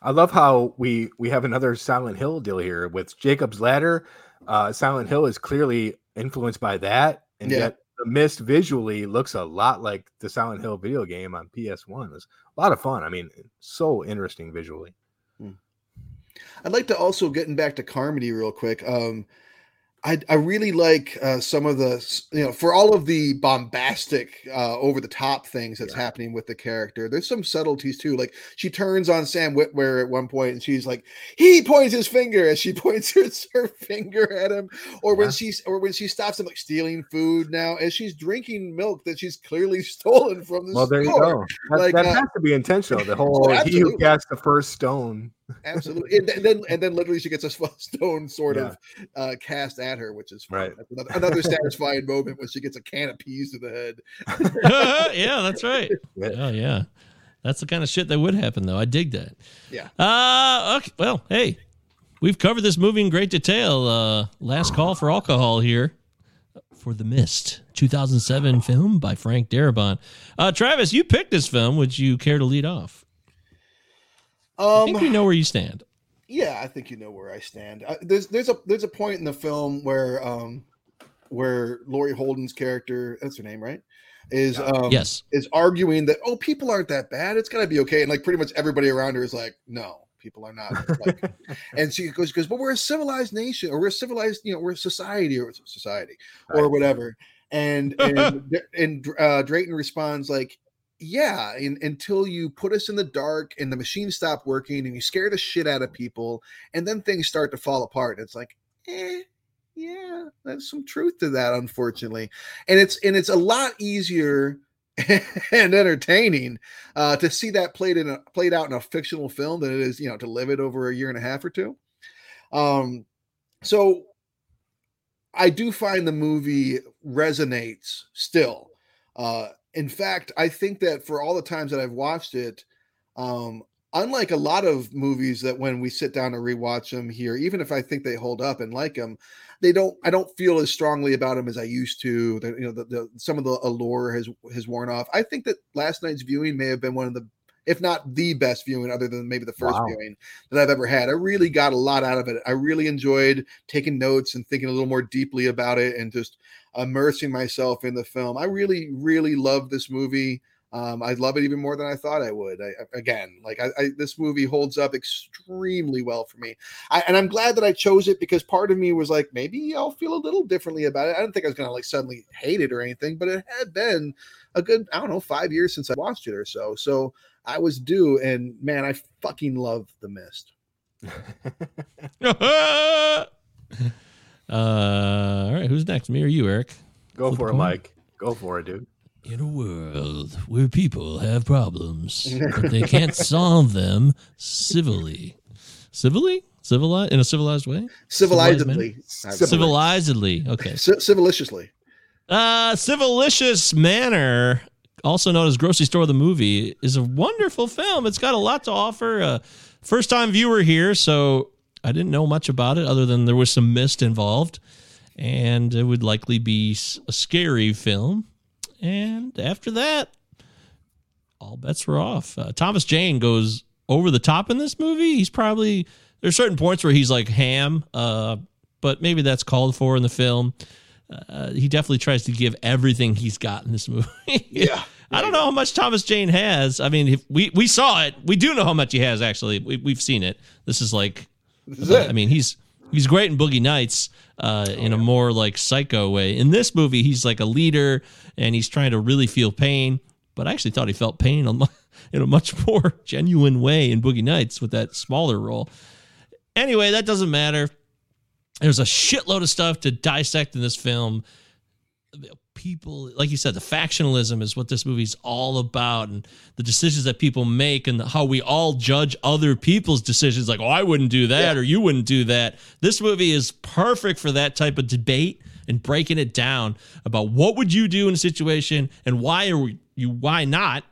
I love how we we have another Silent Hill deal here with Jacob's Ladder. Uh, Silent Hill is clearly influenced by that, and Yeah. yet the mist visually looks a lot like the Silent Hill video game on PS1. It's a lot of fun. I mean, so interesting visually. I'd like to also getting back to Carmody real quick. Um, I, I really like uh, some of the you know for all of the bombastic uh, over the top things that's happening with the character there's some subtleties too like she turns on sam witwer at one point and she's like he points his finger as she [laughs] points her, her finger at him or when Yeah. she's or when she stops him like stealing food now as she's drinking milk that she's clearly [laughs] stolen from the Well, there you go. That, Like, that uh, has to be intentional. The [laughs] whole he who cast the first stone. Absolutely, and, then- and then and then literally she gets a [laughs] stone sort Yeah. of uh, cast at her, which is fun. Right. That's another, another satisfying moment when she gets a can of peas to the head. [laughs] yeah, that's right. [laughs] Oh yeah, that's the kind of shit that would happen though. I dig that. Yeah. Uh okay. Well, hey, we've covered this movie in great detail. Uh, last call for alcohol here for The Mist, 2007 film by Frank Darabont. Uh, Travis, you picked this film. Would you care to lead off? I think we Um, know where you stand. yeah, I think you know where I stand. Uh, there's there's a there's a point in the film where um where Laurie Holden's character, that's her name, right? Is um Yes. is arguing that oh people aren't that bad, it's gotta be okay, and like pretty much everybody around her is like no. People are not [laughs] like, and she goes, goes, but we're a civilized nation, or we're a civilized, you know, we're a society, or society, or whatever. And and [laughs] and uh, Drayton responds like, yeah, in, until you put us in the dark and the machines stop working and you scare the shit out of people, and then things start to fall apart. It's like, eh, yeah, there's some truth to that, unfortunately. And it's and it's a lot easier [laughs] and entertaining uh, to see that played in a played out in a fictional film than it is, you know, to live it over a year and a half or two. Um, so I do find the movie resonates still. Uh, in fact, I think that for all the times that I've watched it, um, unlike a lot of movies that when we sit down to rewatch them here, even if I think they hold up and like them, they don't. I don't feel as strongly about them as I used to. That you know, the, the some of the allure has has worn off. I think that last night's viewing may have been one of the if not the best viewing, other than maybe the first Wow. viewing that I've ever had. I really got a lot out of it. I really enjoyed taking notes and thinking a little more deeply about it and just immersing myself in the film. I really, really love this movie. Um, I love it even more than I thought I would. I, I- again, like I, I, this movie holds up extremely well for me, I, and I'm glad that I chose it because part of me was like, maybe I'll feel a little differently about it. I didn't think I was gonna like suddenly hate it or anything, but it had been a good, I don't know, five years since I watched it or so. So I was due, and man, I fucking love The Mist. [laughs] [laughs] [laughs] uh, all right, who's next? Me or you, Eric? Go Flip for a it, coin. Mike. Go for it, dude. In a world where people have problems, but they [laughs] can't solve them civilly. Civilly? Civilized? In a civilized way? Civilized? Civilizedly, I would say. Civilizedly. Okay. Ci- civiliciously. Uh, Civilicious Manor, also known as Grocery Store the Movie, is a wonderful film. It's got a lot to offer. Uh, first time viewer here, so I didn't know much about it other than there was some mist involved. And it would likely be a scary film. And after that, all bets were off. Uh, Thomas Jane goes over the top in this movie. He's probably there's certain points where he's like ham, uh, but maybe that's called for in the film. Uh, he definitely tries to give everything he's got in this [laughs] movie. Yeah. I don't know how much Thomas Jane has. I mean, if we we saw it. We do know how much he has. Actually, we, we've seen it. This is like, This is it. I mean, he's he's great in Boogie Nights uh, in a more like psycho way. In this movie, he's like a leader and he's trying to really feel pain. But I actually thought he felt pain on [laughs] in a much more [laughs] genuine way in Boogie Nights with that smaller role. Anyway, that doesn't matter. There's a shitload of stuff to dissect in this film. People, like you said, the factionalism is what this movie's all about, and the decisions that people make, and how we all judge other people's decisions. Like, oh, I wouldn't do that, or you wouldn't do that. This movie is perfect for that type of debate and breaking it down about what would you do in a situation and why are you, why not?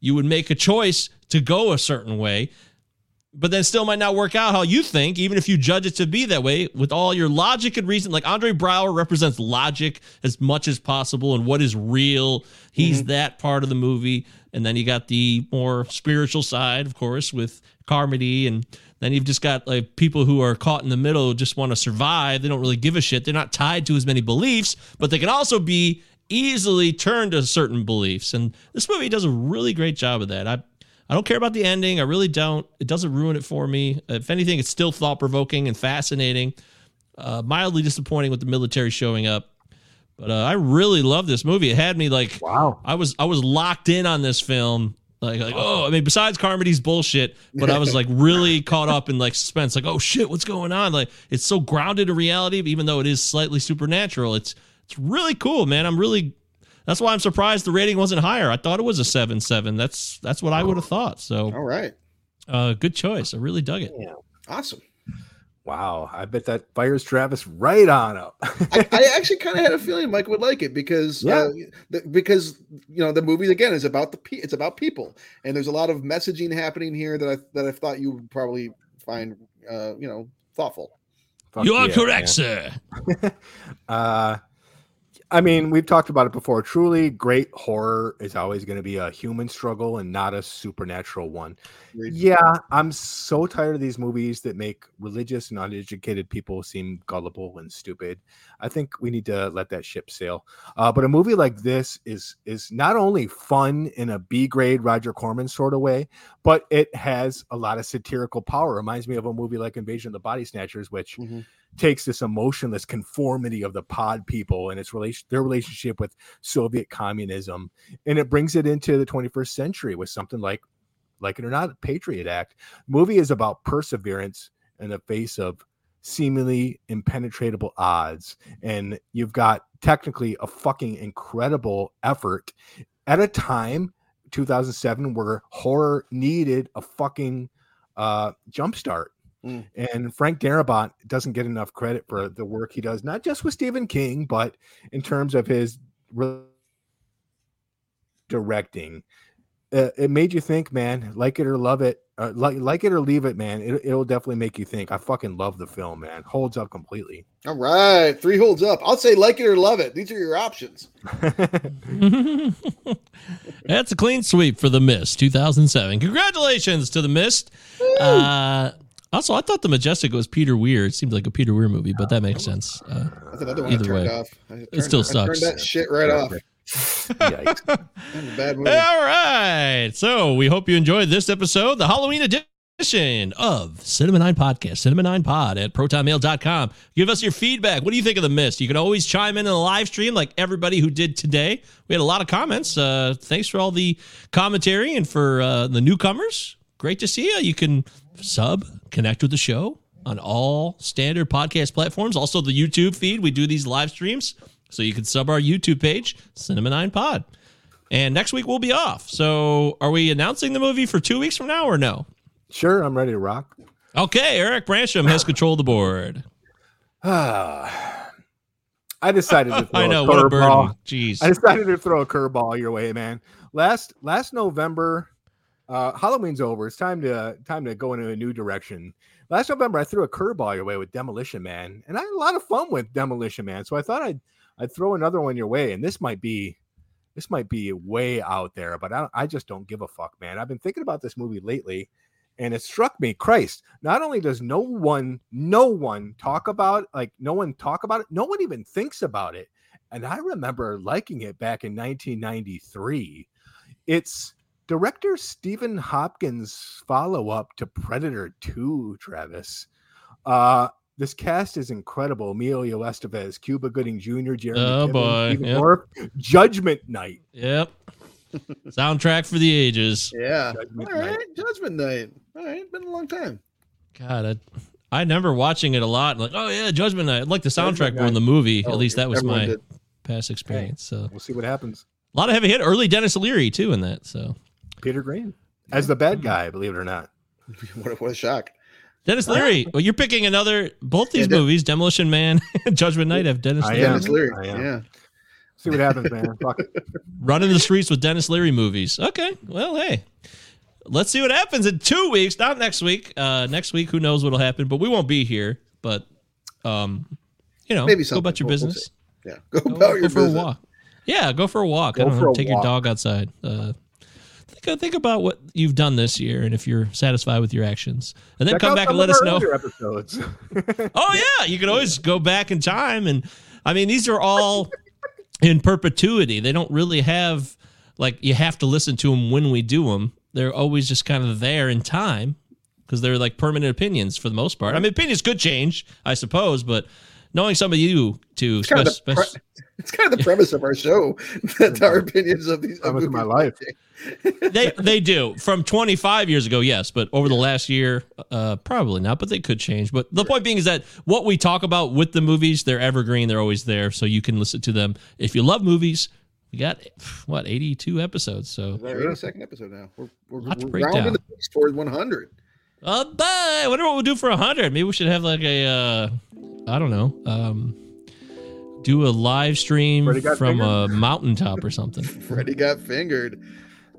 You would make a choice to go a certain way but then still might not work out how you think, even if you judge it to be that way with all your logic and reason. Like Andre Braugher represents logic as much as possible and what is real. He's mm-hmm. that part of the movie. And then you got the more spiritual side, of course, with Carmody. And then you've just got like people who are caught in the middle, just want to survive. They don't really give a shit. They're not tied to as many beliefs, but they can also be easily turned to certain beliefs. And this movie does a really great job of that. I I don't care about the ending. I really don't. It doesn't ruin it for me. If anything, it's still thought provoking and fascinating. Uh, mildly disappointing with the military showing up, but uh, I really love this movie. It had me like, wow. I was I was locked in on this film. Like, like oh, I mean, besides Carmody's bullshit, but I was like [laughs] really caught up in like suspense. Like, oh shit, what's going on? Like, it's so grounded in reality, even though it is slightly supernatural. It's it's really cool, man. I'm really that's why I'm surprised the rating wasn't higher. I thought it was a seven seven. That's that's what I would have thought. So, all right, uh, good choice. I really dug it. Yeah. Awesome. Wow, I bet that fires Travis right on up. I, I, [laughs] actually kind of had a feeling Mike would like it because yeah. Uh, the, because you know the movie again is about the it's about people and there's a lot of messaging happening here that I that I thought you would probably find uh, you know thoughtful. Fuck you are yeah, correct, man. sir. [laughs] uh, I mean, we've talked about it before. Truly great horror is always going to be a human struggle and not a supernatural one. Yeah, I'm so tired of these movies that make religious and uneducated people seem gullible and stupid. I think we need to let that ship sail. Uh, but a movie like this is is not only fun in a B grade Roger Corman sort of way, but it has a lot of satirical power. Reminds me of a movie like Invasion of the Body Snatchers, which. Mm-hmm takes this emotionless conformity of the pod people and its relation their relationship with Soviet communism and it brings it into the 21st century with something like like it or not Patriot Act. The movie is about perseverance in the face of seemingly impenetrable odds and you've got technically a fucking incredible effort at a time 2007 where horror needed a fucking uh jumpstart Mm. And Frank Darabont doesn't get enough credit for the work he does, not just with Stephen King, but in terms of his re- directing. Uh, it made you think, man. Like it or love it, uh, like like it or leave it, man. It, it'll definitely make you think. I fucking love the film, man. Holds up completely. All right, three holds up. I'll say like it or love it. These are your options. [laughs] [laughs] That's a clean sweep for the Mist, 2007. Congratulations to the Mist. Uh, also, I thought the Majestic was Peter Weir. It seemed like a Peter Weir movie, but that makes sense. Uh, either way, off. Turned, it still sucks. Turn that shit right off. [laughs] bad movie. All right. So we hope you enjoyed this episode, the Halloween edition of Cinema 9 Podcast, Cinema 9 Pod at protonmail.com. Give us your feedback. What do you think of the mist? You can always chime in in the live stream like everybody who did today. We had a lot of comments. Uh, thanks for all the commentary and for uh, the newcomers. Great to see you. You can sub, connect with the show on all standard podcast platforms. Also, the YouTube feed. We do these live streams. So you can sub our YouTube page, Cinema 9 Pod. And next week we'll be off. So are we announcing the movie for two weeks from now or no? Sure, I'm ready to rock. Okay, Eric Bransham has control of the board. [sighs] I decided to [laughs] throw I know, a what a burden. curveball. Jeez. I decided to throw a curveball your way, man. Last last November, uh, Halloween's over. It's time to time to go into a new direction. Last November, I threw a curveball your way with Demolition Man, and I had a lot of fun with Demolition Man. So I thought I'd I'd throw another one your way, and this might be this might be way out there, but I, I just don't give a fuck, man. I've been thinking about this movie lately, and it struck me, Christ. Not only does no one, no one talk about like no one talk about it, no one even thinks about it. And I remember liking it back in 1993. It's director Stephen Hopkins' follow up to Predator 2, Travis. Uh, this cast is incredible. Emilio Estevez, Cuba Gooding Jr., Jeremy oh Piven, boy, Stephen yep. Dorff, Judgment Night. Yep. Soundtrack for the ages. Yeah. Judgment All right. Night. Judgment Night. All right. Been a long time. God, I, I remember watching it a lot. Like, oh yeah, Judgment Night. I like the soundtrack Judgment more than the movie. Oh, At least that was my did. past experience. So We'll see what happens. a lot of heavy hit. Early Denis Leary too in that. So Peter Greene as the bad guy, believe it or not. [laughs] what, a, what a shock. Denis Leary. Well, you're picking another. Both these Yeah, movies, Demolition Man, [laughs] and Judgment Night, have Dennis I Leary. am. Denis Leary. I am. Yeah. See what happens, man. [laughs] Fuck. Running the streets with Denis Leary movies. Okay. Well, hey. Let's see what happens in two weeks. Not next week. Uh, next week, who knows what'll happen? But we won't be here. But, um, you know, Maybe go about your We'll- we'll business. Yeah. Go Go, about go your for a business. walk. Yeah, go for a walk. I don't for know. a Take your dog outside. Uh, think, think about what you've done this year and if you're satisfied with your actions, and then Check come back and let us know. Episodes. [laughs] Oh yeah, you can always go back in time, and I mean these are all [laughs] in perpetuity. They don't really have like you have to listen to them when we do them. they're always just kind of there in time because they're like permanent opinions for the most part. I mean, opinions could change, I suppose, but knowing some of you to It's kind, of spec- the pre- it's kind of the premise of our show [laughs] that our opinions of these of Premise of my life. [laughs] they they do from 25 years ago yes but over the last year uh probably not but they could change but the point being is that what we talk about with the movies they're evergreen they're always there so you can listen to them if you love movies we got what 82 episodes so We're in the second episode now. We're, we're, to we're break rounding down. the base towards 100. Uh, but I wonder what we'll do for 100 maybe we should have like a uh i don't know um do a live stream from fingered? a mountaintop or something [laughs] Freddie got fingered.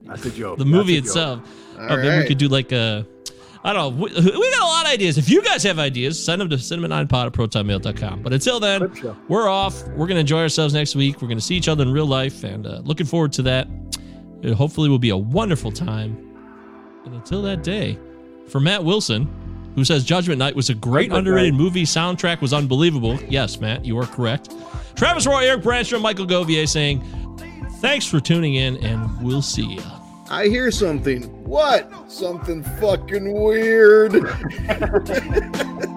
That's a joke. the movie That's a joke. itself. All Uh, maybe we could do like a. I don't know. We, we got a lot of ideas. If you guys have ideas, send them to cinema9pod at protonmail.com. But until then, we're off. We're going to enjoy ourselves next week. We're going to see each other in real life and uh, looking forward to that. It hopefully will be a wonderful time. And until that day, for Matt Wilson, who says Judgment Night was a great Judgment underrated Night. movie, soundtrack was unbelievable. Yes, Matt, you are correct. Travis Roy, Eric Branstrom, Michael Govier saying, thanks for tuning in, and we'll see you. I hear something. What? Something fucking weird. [laughs]